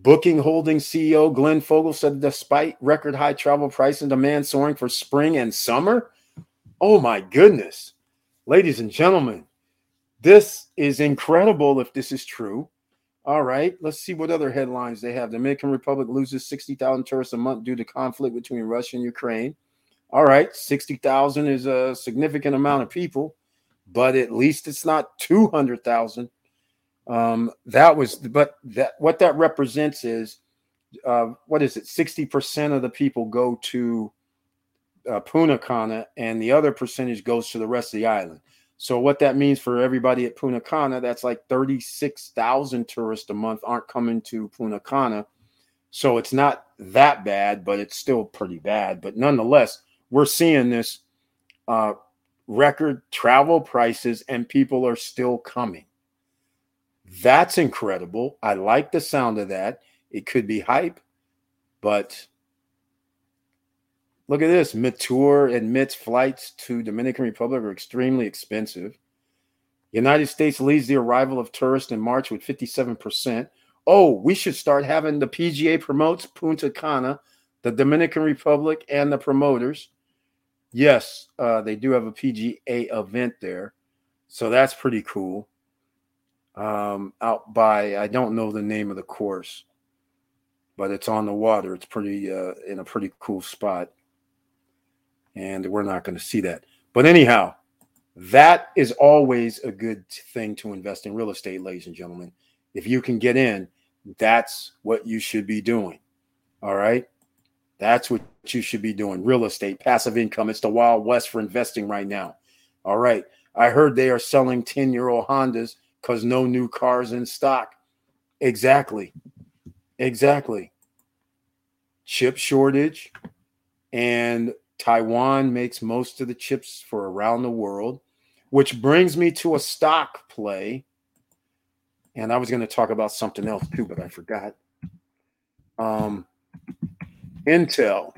A: Booking Holding CEO Glenn Fogel said despite record high travel price and demand soaring for spring and summer. Oh my goodness. Ladies and gentlemen, this is incredible if this is true. All right, let's see what other headlines they have. The Dominican Republic loses 60,000 tourists a month due to conflict between Russia and Ukraine. All right, 60,000 is a significant amount of people, but at least it's not 200,000 um, that was, but that what that represents is, uh, what is it? Sixty percent of the people go to uh, Punta Cana, and the other percentage goes to the rest of the island. So what that means for everybody at Punta Cana, that's like thirty-six thousand tourists a month aren't coming to Punta Cana. So it's not that bad, but it's still pretty bad. But nonetheless, we're seeing this uh, record travel prices, and people are still coming. That's incredible. I like the sound of that. It could be hype, but look at this. Mitur admits flights to Dominican Republic are extremely expensive. United States leads the arrival of tourists in March with 57%. Oh, we should start having the PGA promotes Punta Cana, the Dominican Republic, and the promoters. Yes, uh, they do have a PGA event there. So that's pretty cool um, out by I don't know the name of the course, but it's on the water. It's pretty uh, in a pretty cool spot, and we're not going to see that. But anyhow, that is always a good thing to invest in real estate, ladies and gentlemen. If you can get in, that's what you should be doing. All right. That's what you should be doing. Real estate, passive income. It's the Wild West for investing right now. All right. I heard they are selling 10 year old Hondas because no new cars in stock. Exactly. Exactly. Chip shortage. And Taiwan makes most of the chips for around the world, which brings me to a stock play. And I was going to talk about something else too, but I forgot. Um, Intel.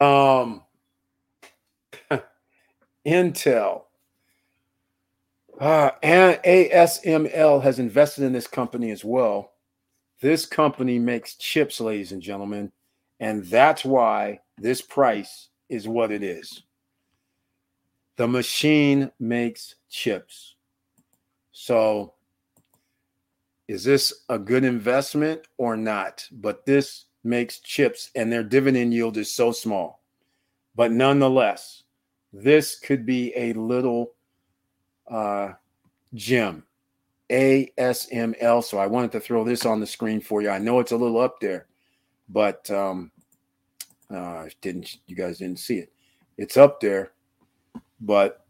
A: Um, Intel uh, and ASML has invested in this company as well. This company makes chips, ladies and gentlemen, and that's why this price is what it is. The machine makes chips. So, is this a good investment or not? But this makes chips, and their dividend yield is so small. But nonetheless, this could be a little uh, gem, ASML. So I wanted to throw this on the screen for you. I know it's a little up there, but um, uh, didn't you guys didn't see it? It's up there, but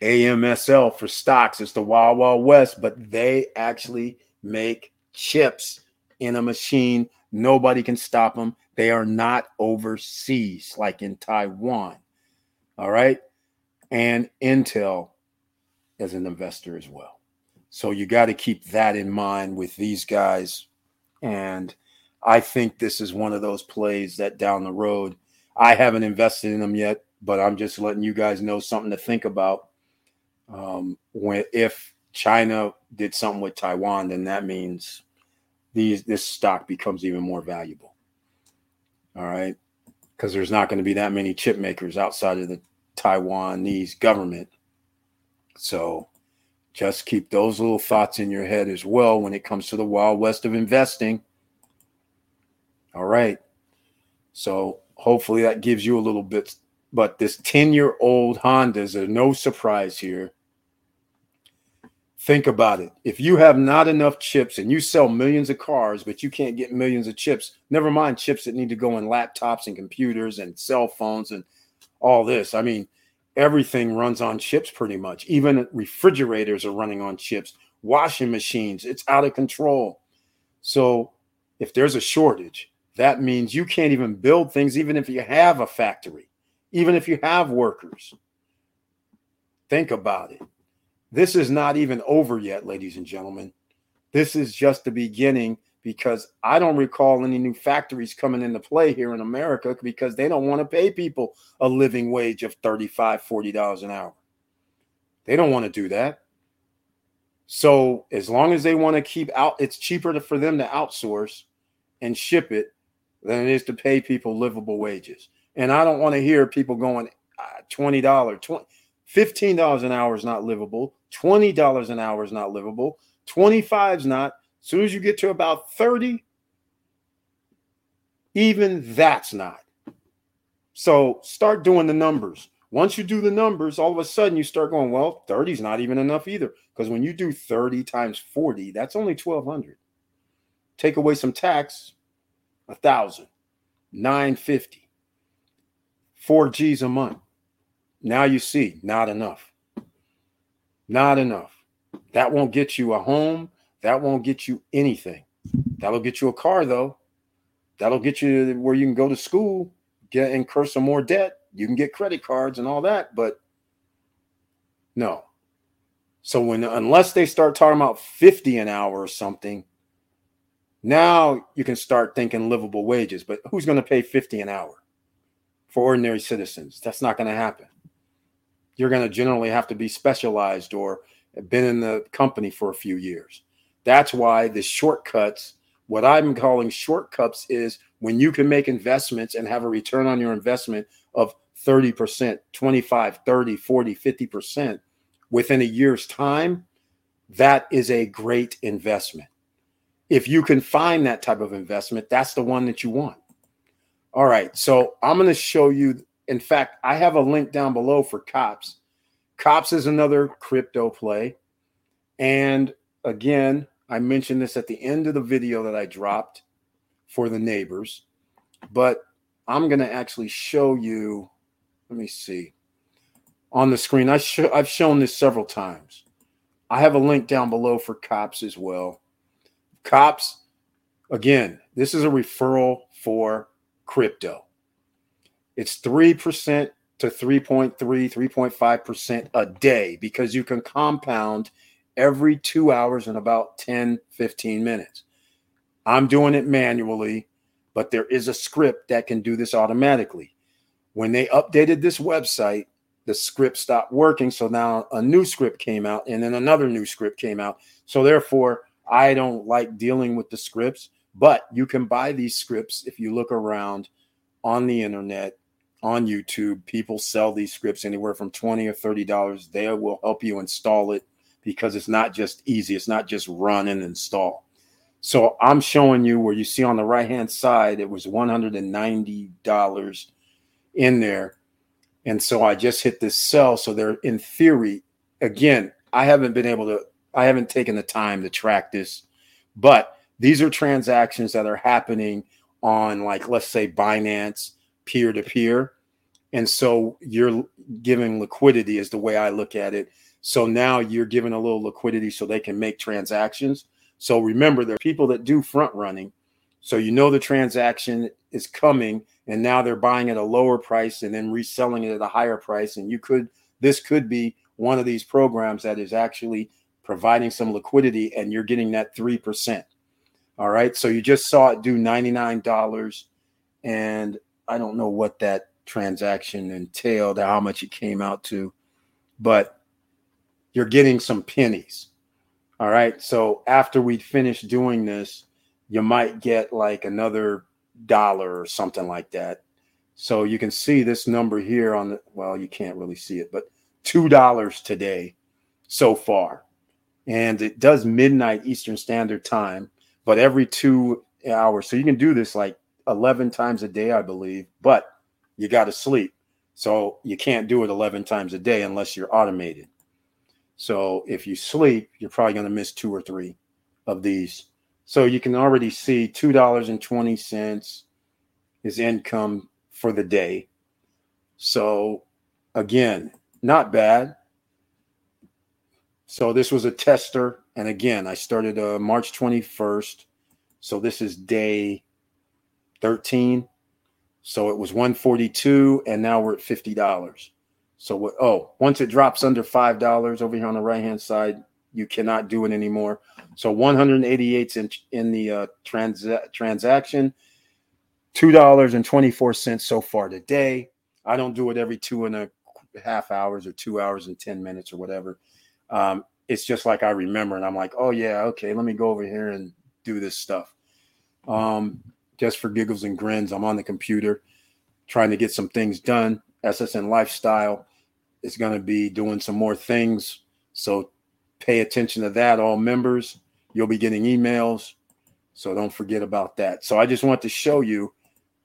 A: AMSL for stocks. It's the Wild Wild West, but they actually make chips in a machine. Nobody can stop them. They are not overseas like in Taiwan. All right and Intel as an investor as well. So you got to keep that in mind with these guys. And I think this is one of those plays that down the road, I haven't invested in them yet, but I'm just letting you guys know something to think about. Um, when if China did something with Taiwan, then that means these this stock becomes even more valuable. All right, because there's not going to be that many chip makers outside of the Taiwanese government. So just keep those little thoughts in your head as well when it comes to the wild west of investing. All right. So hopefully that gives you a little bit. But this 10 year old Hondas are no surprise here. Think about it. If you have not enough chips and you sell millions of cars, but you can't get millions of chips, never mind chips that need to go in laptops and computers and cell phones and all this. I mean, everything runs on chips pretty much. Even refrigerators are running on chips, washing machines, it's out of control. So if there's a shortage, that means you can't even build things, even if you have a factory, even if you have workers. Think about it. This is not even over yet, ladies and gentlemen. This is just the beginning because I don't recall any new factories coming into play here in America because they don't want to pay people a living wage of $35, $40 an hour. They don't want to do that. So as long as they want to keep out, it's cheaper to, for them to outsource and ship it than it is to pay people livable wages. And I don't want to hear people going uh, $20, 20, $15 an hour is not livable. $20 an hour is not livable. 25 is not. As soon as you get to about 30, even that's not. So start doing the numbers. Once you do the numbers, all of a sudden you start going, well, 30 is not even enough either. Because when you do 30 times 40, that's only 1200. Take away some tax, a thousand, nine fifty, four G's a month. Now you see, not enough. Not enough. That won't get you a home. That won't get you anything. That'll get you a car, though. That'll get you where you can go to school, get incur some more debt. You can get credit cards and all that, but no. So when unless they start talking about 50 an hour or something, now you can start thinking livable wages. But who's going to pay 50 an hour for ordinary citizens? That's not going to happen you're going to generally have to be specialized or been in the company for a few years. That's why the shortcuts, what I'm calling shortcuts, is when you can make investments and have a return on your investment of 30%, 25, 30, 40, 50% within a year's time, that is a great investment. If you can find that type of investment, that's the one that you want. All right. So I'm going to show you in fact, I have a link down below for COPS. COPS is another crypto play. And again, I mentioned this at the end of the video that I dropped for the neighbors, but I'm going to actually show you. Let me see on the screen. I sh- I've shown this several times. I have a link down below for COPS as well. COPS, again, this is a referral for crypto. It's 3% to 3.3, 3.5% a day because you can compound every two hours in about 10, 15 minutes. I'm doing it manually, but there is a script that can do this automatically. When they updated this website, the script stopped working. So now a new script came out, and then another new script came out. So therefore, I don't like dealing with the scripts, but you can buy these scripts if you look around on the internet on YouTube. People sell these scripts anywhere from 20 or 30 dollars. They will help you install it because it's not just easy. It's not just run and install. So I'm showing you where you see on the right hand side, it was $190 in there. And so I just hit this sell. So they're in theory, again, I haven't been able to, I haven't taken the time to track this, but these are transactions that are happening on, like, let's say Binance peer to peer. And so you're giving liquidity, is the way I look at it. So now you're giving a little liquidity so they can make transactions. So remember, there are people that do front running. So you know the transaction is coming, and now they're buying at a lower price and then reselling it at a higher price. And you could, this could be one of these programs that is actually providing some liquidity, and you're getting that 3%. All right. So you just saw it do $99. And I don't know what that transaction entailed, how much it came out to, but you're getting some pennies. All right. So after we finish doing this, you might get like another dollar or something like that. So you can see this number here on the, well, you can't really see it, but $2 today so far. And it does midnight Eastern Standard Time, but every two hours. So you can do this like 11 times a day, I believe, but you got to sleep. So you can't do it 11 times a day unless you're automated. So if you sleep, you're probably going to miss two or three of these. So you can already see $2.20 is income for the day. So again, not bad. So this was a tester. And again, I started uh, March 21st. So this is day 13. So it was 142 and now we're at $50. So what? oh, once it drops under $5 over here on the right-hand side, you cannot do it anymore. So 188 in in the uh, trans- transaction, $2.24 so far today. I don't do it every two and a half hours or 2 hours and 10 minutes or whatever. Um, it's just like I remember and I'm like, "Oh yeah, okay, let me go over here and do this stuff." Um, just for giggles and grins. I'm on the computer trying to get some things done. SSN Lifestyle is going to be doing some more things. So pay attention to that, all members. You'll be getting emails. So don't forget about that. So I just want to show you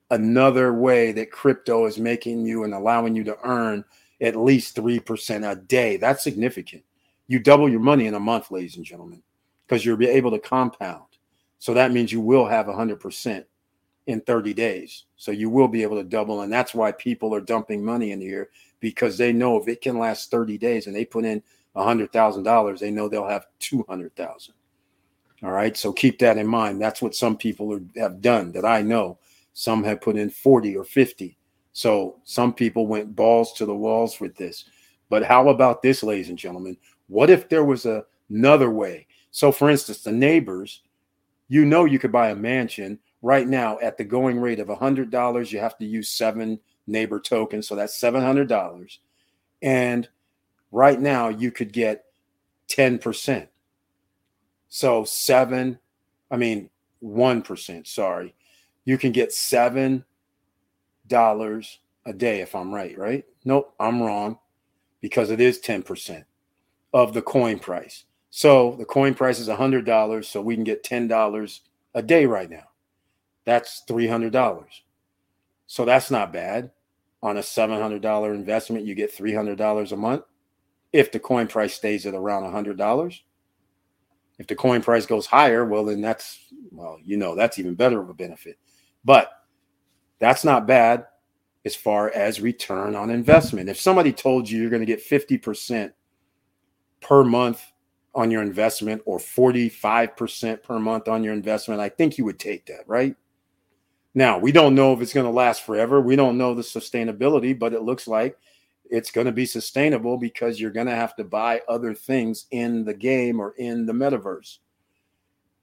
A: another way that crypto is making you and allowing you to earn at least 3% a day. That's significant. You double your money in a month, ladies and gentlemen, because you'll be able to compound. So that means you will have 100% in 30 days. So you will be able to double. And that's why people are dumping money in here because they know if it can last 30 days and they put in $100,000, they know they'll have 200,000. All right. So keep that in mind. That's what some people are, have done that I know. Some have put in 40 or 50. So some people went balls to the walls with this. But how about this, ladies and gentlemen? What if there was a, another way? So, for instance, the neighbors, you know, you could buy a mansion right now at the going rate of $100, you have to use seven neighbor tokens. So that's $700. And right now you could get 10%. So seven, I mean, 1%, sorry. You can get $7 a day if I'm right, right? Nope, I'm wrong because it is 10% of the coin price. So the coin price is $100. So we can get $10 a day right now. That's $300. So that's not bad. On a $700 investment, you get $300 a month. If the coin price stays at around $100, if the coin price goes higher, well, then that's, well, you know, that's even better of a benefit. But that's not bad as far as return on investment. If somebody told you you're going to get 50% per month on your investment or 45% per month on your investment, I think you would take that, right? Now, we don't know if it's going to last forever. We don't know the sustainability, but it looks like it's going to be sustainable because you're going to have to buy other things in the game or in the metaverse.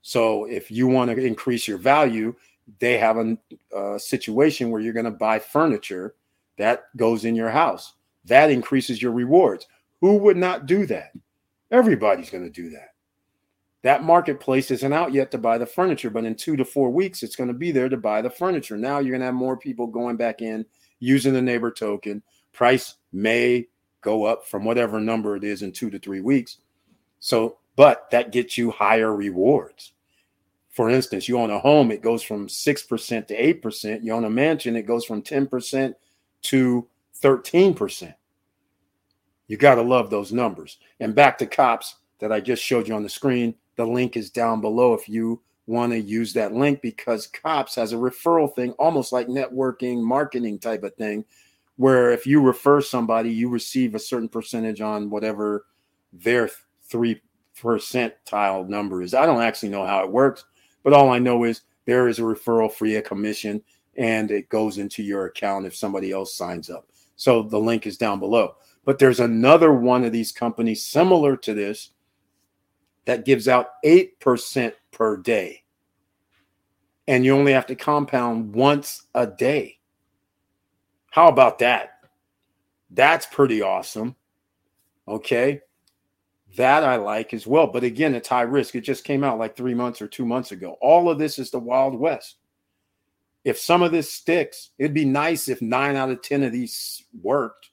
A: So, if you want to increase your value, they have a, a situation where you're going to buy furniture that goes in your house. That increases your rewards. Who would not do that? Everybody's going to do that. That marketplace isn't out yet to buy the furniture, but in two to four weeks, it's going to be there to buy the furniture. Now you're going to have more people going back in using the neighbor token. Price may go up from whatever number it is in two to three weeks. So, but that gets you higher rewards. For instance, you own a home, it goes from 6% to 8%. You own a mansion, it goes from 10% to 13%. You got to love those numbers. And back to cops that I just showed you on the screen. The link is down below if you want to use that link because COPS has a referral thing, almost like networking, marketing type of thing, where if you refer somebody, you receive a certain percentage on whatever their three percentile number is. I don't actually know how it works, but all I know is there is a referral free a commission and it goes into your account if somebody else signs up. So the link is down below. But there's another one of these companies similar to this that gives out 8% per day. And you only have to compound once a day. How about that? That's pretty awesome. Okay. That I like as well. But again, it's high risk. It just came out like three months or two months ago. All of this is the Wild West. If some of this sticks, it'd be nice if nine out of 10 of these worked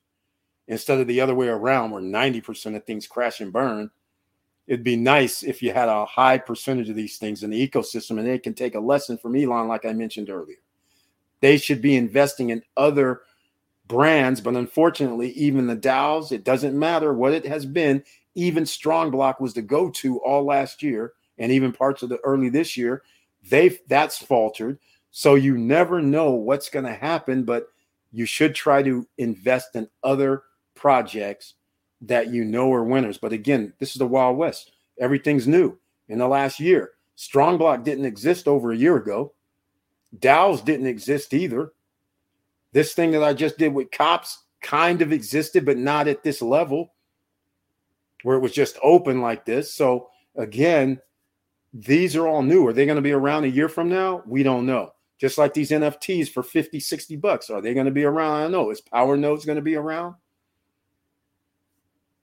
A: instead of the other way around where 90% of things crash and burn. It'd be nice if you had a high percentage of these things in the ecosystem and they can take a lesson from Elon, like I mentioned earlier. They should be investing in other brands, but unfortunately, even the DAOs, it doesn't matter what it has been. Even Strong Block was the go-to all last year, and even parts of the early this year. They that's faltered. So you never know what's going to happen, but you should try to invest in other projects that you know are winners. But again, this is the Wild West. Everything's new in the last year. Strong Block didn't exist over a year ago. DAOs didn't exist either. This thing that I just did with cops kind of existed, but not at this level where it was just open like this. So again, these are all new. Are they going to be around a year from now? We don't know. Just like these NFTs for 50, 60 bucks. Are they going to be around? I don't know. Is Power Nodes going to be around?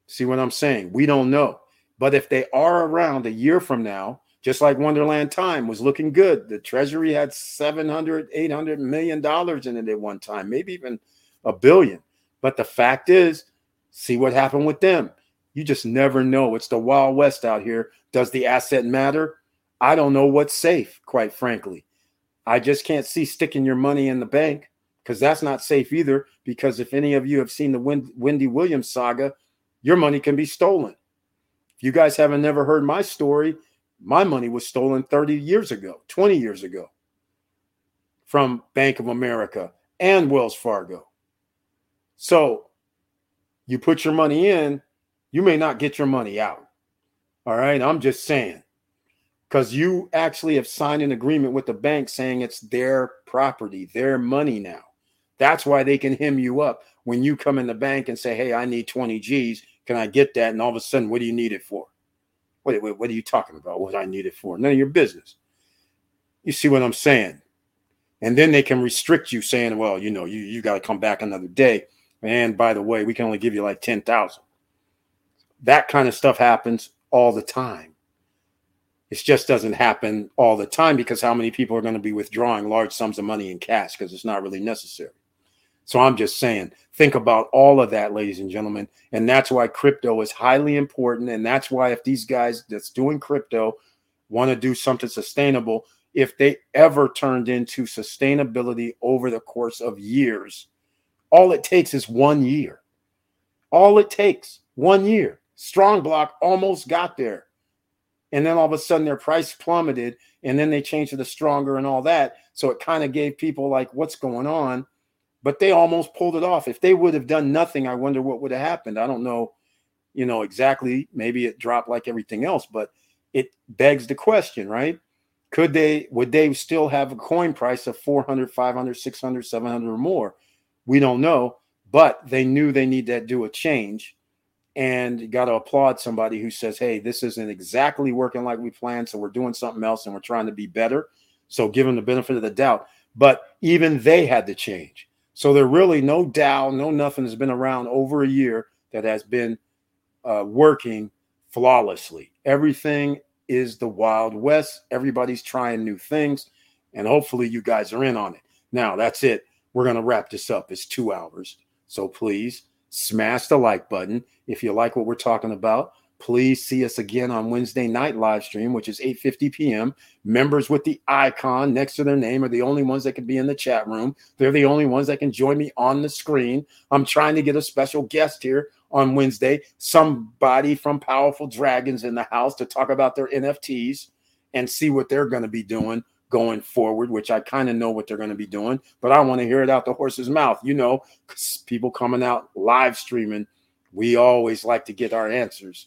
A: See what I'm saying? We don't know. But if they are around a year from now, just like Wonderland Time was looking good. The Treasury had 700, 800 million dollars in it at one time, maybe even a billion. But the fact is, see what happened with them. You just never know. It's the Wild West out here. Does the asset matter? I don't know what's safe, quite frankly. I just can't see sticking your money in the bank because that's not safe either. Because if any of you have seen the Wendy Williams saga, your money can be stolen. If you guys haven't never heard my story, my money was stolen 30 years ago, 20 years ago from Bank of America and Wells Fargo. So you put your money in, you may not get your money out. All right. I'm just saying, because you actually have signed an agreement with the bank saying it's their property, their money now. That's why they can hem you up when you come in the bank and say, Hey, I need 20 G's. Can I get that? And all of a sudden, what do you need it for? What, what, what are you talking about? What I need it for? None of your business. You see what I'm saying? And then they can restrict you saying, well, you know, you, you got to come back another day. And by the way, we can only give you like 10,000. That kind of stuff happens all the time. It just doesn't happen all the time because how many people are going to be withdrawing large sums of money in cash because it's not really necessary. So I'm just saying, think about all of that, ladies and gentlemen. And that's why crypto is highly important. And that's why if these guys that's doing crypto want to do something sustainable, if they ever turned into sustainability over the course of years, all it takes is one year. All it takes, one year. Strong block almost got there. And then all of a sudden their price plummeted and then they changed to the STRNGR and all that. So it kind of gave people like, what's going on? But they almost pulled it off. If they would have done nothing, I wonder what would have happened. I don't know, you know, exactly. Maybe it dropped like everything else, but it begs the question, right? Could they, would they still have a coin price of 400, 500, 600, 700 or more? We don't know, but they knew they need to do a change. And got to applaud somebody who says, hey, this isn't exactly working like we planned. So we're doing something else and we're trying to be better. So give them the benefit of the doubt. But even they had to change so there really no DAO, no nothing has been around over a year that has been uh, working flawlessly. Everything is the Wild West. Everybody's trying new things, and hopefully you guys are in on it. Now that's it. We're gonna wrap this up. It's two hours, so please smash the like button if you like what we're talking about. Please see us again on Wednesday night live stream, which is 8:50 p.m. Members with the icon next to their name are the only ones that can be in the chat room. They're the only ones that can join me on the screen. I'm trying to get a special guest here on Wednesday, somebody from Powerful Dragons in the house to talk about their NFTs and see what they're going to be doing going forward, which I kind of know what they're going to be doing, but I want to hear it out the horse's mouth. You know, people coming out live streaming, we always like to get our answers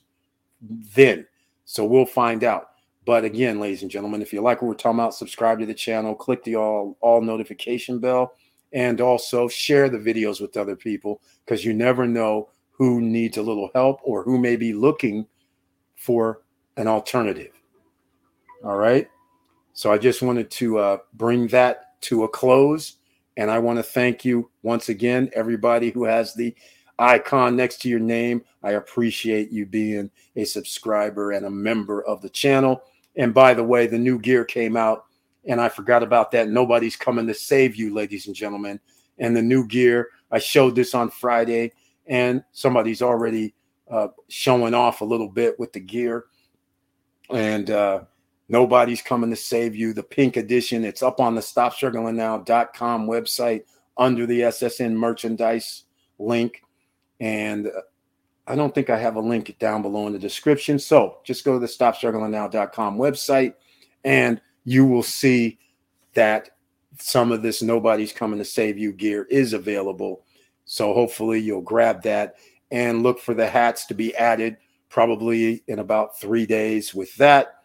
A: then. So we'll find out. But again, ladies and gentlemen, if you like what we're talking about, subscribe to the channel, click the all all notification bell, and also share the videos with other people because you never know who needs a little help or who may be looking for an alternative. All right. So I just wanted to uh, bring that to a close. And I want to thank you once again, everybody who has the icon next to your name. I appreciate you being a subscriber and a member of the channel. And by the way, the new gear came out, and I forgot about that. Nobody's coming to save you, ladies and gentlemen. And the new gear, I showed this on Friday, and somebody's already uh, showing off a little bit with the gear. And uh, nobody's coming to save you. The pink edition, it's up on the stopstrugglingnow.com website under the SSN merchandise link. And I don't think I have a link down below in the description. So just go to the stopstrugglingnow.com website and you will see that some of this nobody's coming to save you gear is available. So hopefully you'll grab that and look for the hats to be added probably in about three days with that,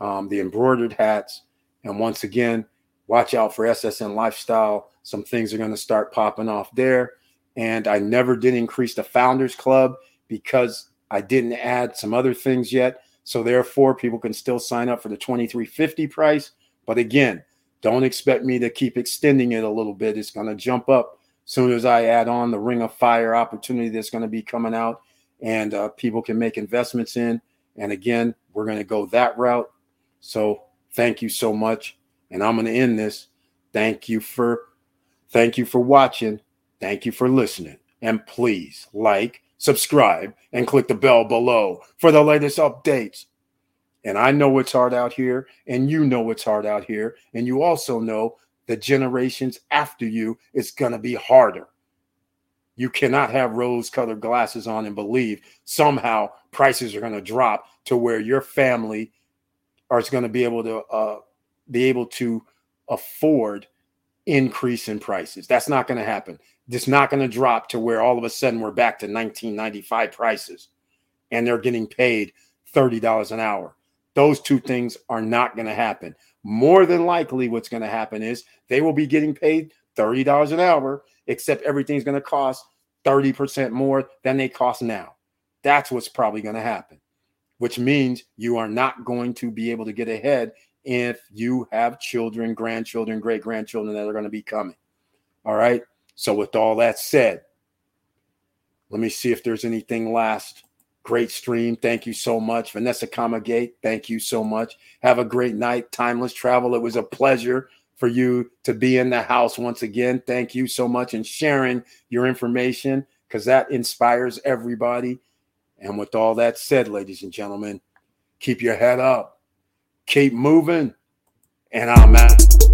A: um, the embroidered hats. And once again, watch out for SSN Lifestyle. Some things are going to start popping off there. And I never did increase the Founders Club because I didn't add some other things yet. So therefore, people can still sign up for the 2350 price. But again, don't expect me to keep extending it a little bit. It's going to jump up soon as I add on the Ring of Fire opportunity that's going to be coming out and uh, people can make investments in. And again, we're going to go that route. So thank you so much. And I'm going to end this. Thank you for thank you for watching. Thank you for listening. And please like, subscribe, and click the bell below for the latest updates. And I know it's hard out here, and you know it's hard out here, and you also know the generations after you it's going to be harder. You cannot have rose colored glasses on and believe somehow prices are going to drop to where your family is going to be able to uh, be able to afford increase in prices. That's not going to happen. It's not going to drop to where all of a sudden we're back to 1995 prices and they're getting paid $30 an hour. Those two things are not going to happen. More than likely, what's going to happen is they will be getting paid $30 an hour, except everything's going to cost 30% more than they cost now. That's what's probably going to happen, which means you are not going to be able to get ahead if you have children, grandchildren, great grandchildren that are going to be coming. All right. So, with all that said, let me see if there's anything last. Great stream. Thank you so much. Vanessa Kamagate, thank you so much. Have a great night. Timeless travel. It was a pleasure for you to be in the house once again. Thank you so much and sharing your information because that inspires everybody. And with all that said, ladies and gentlemen, keep your head up, keep moving, and I'm out.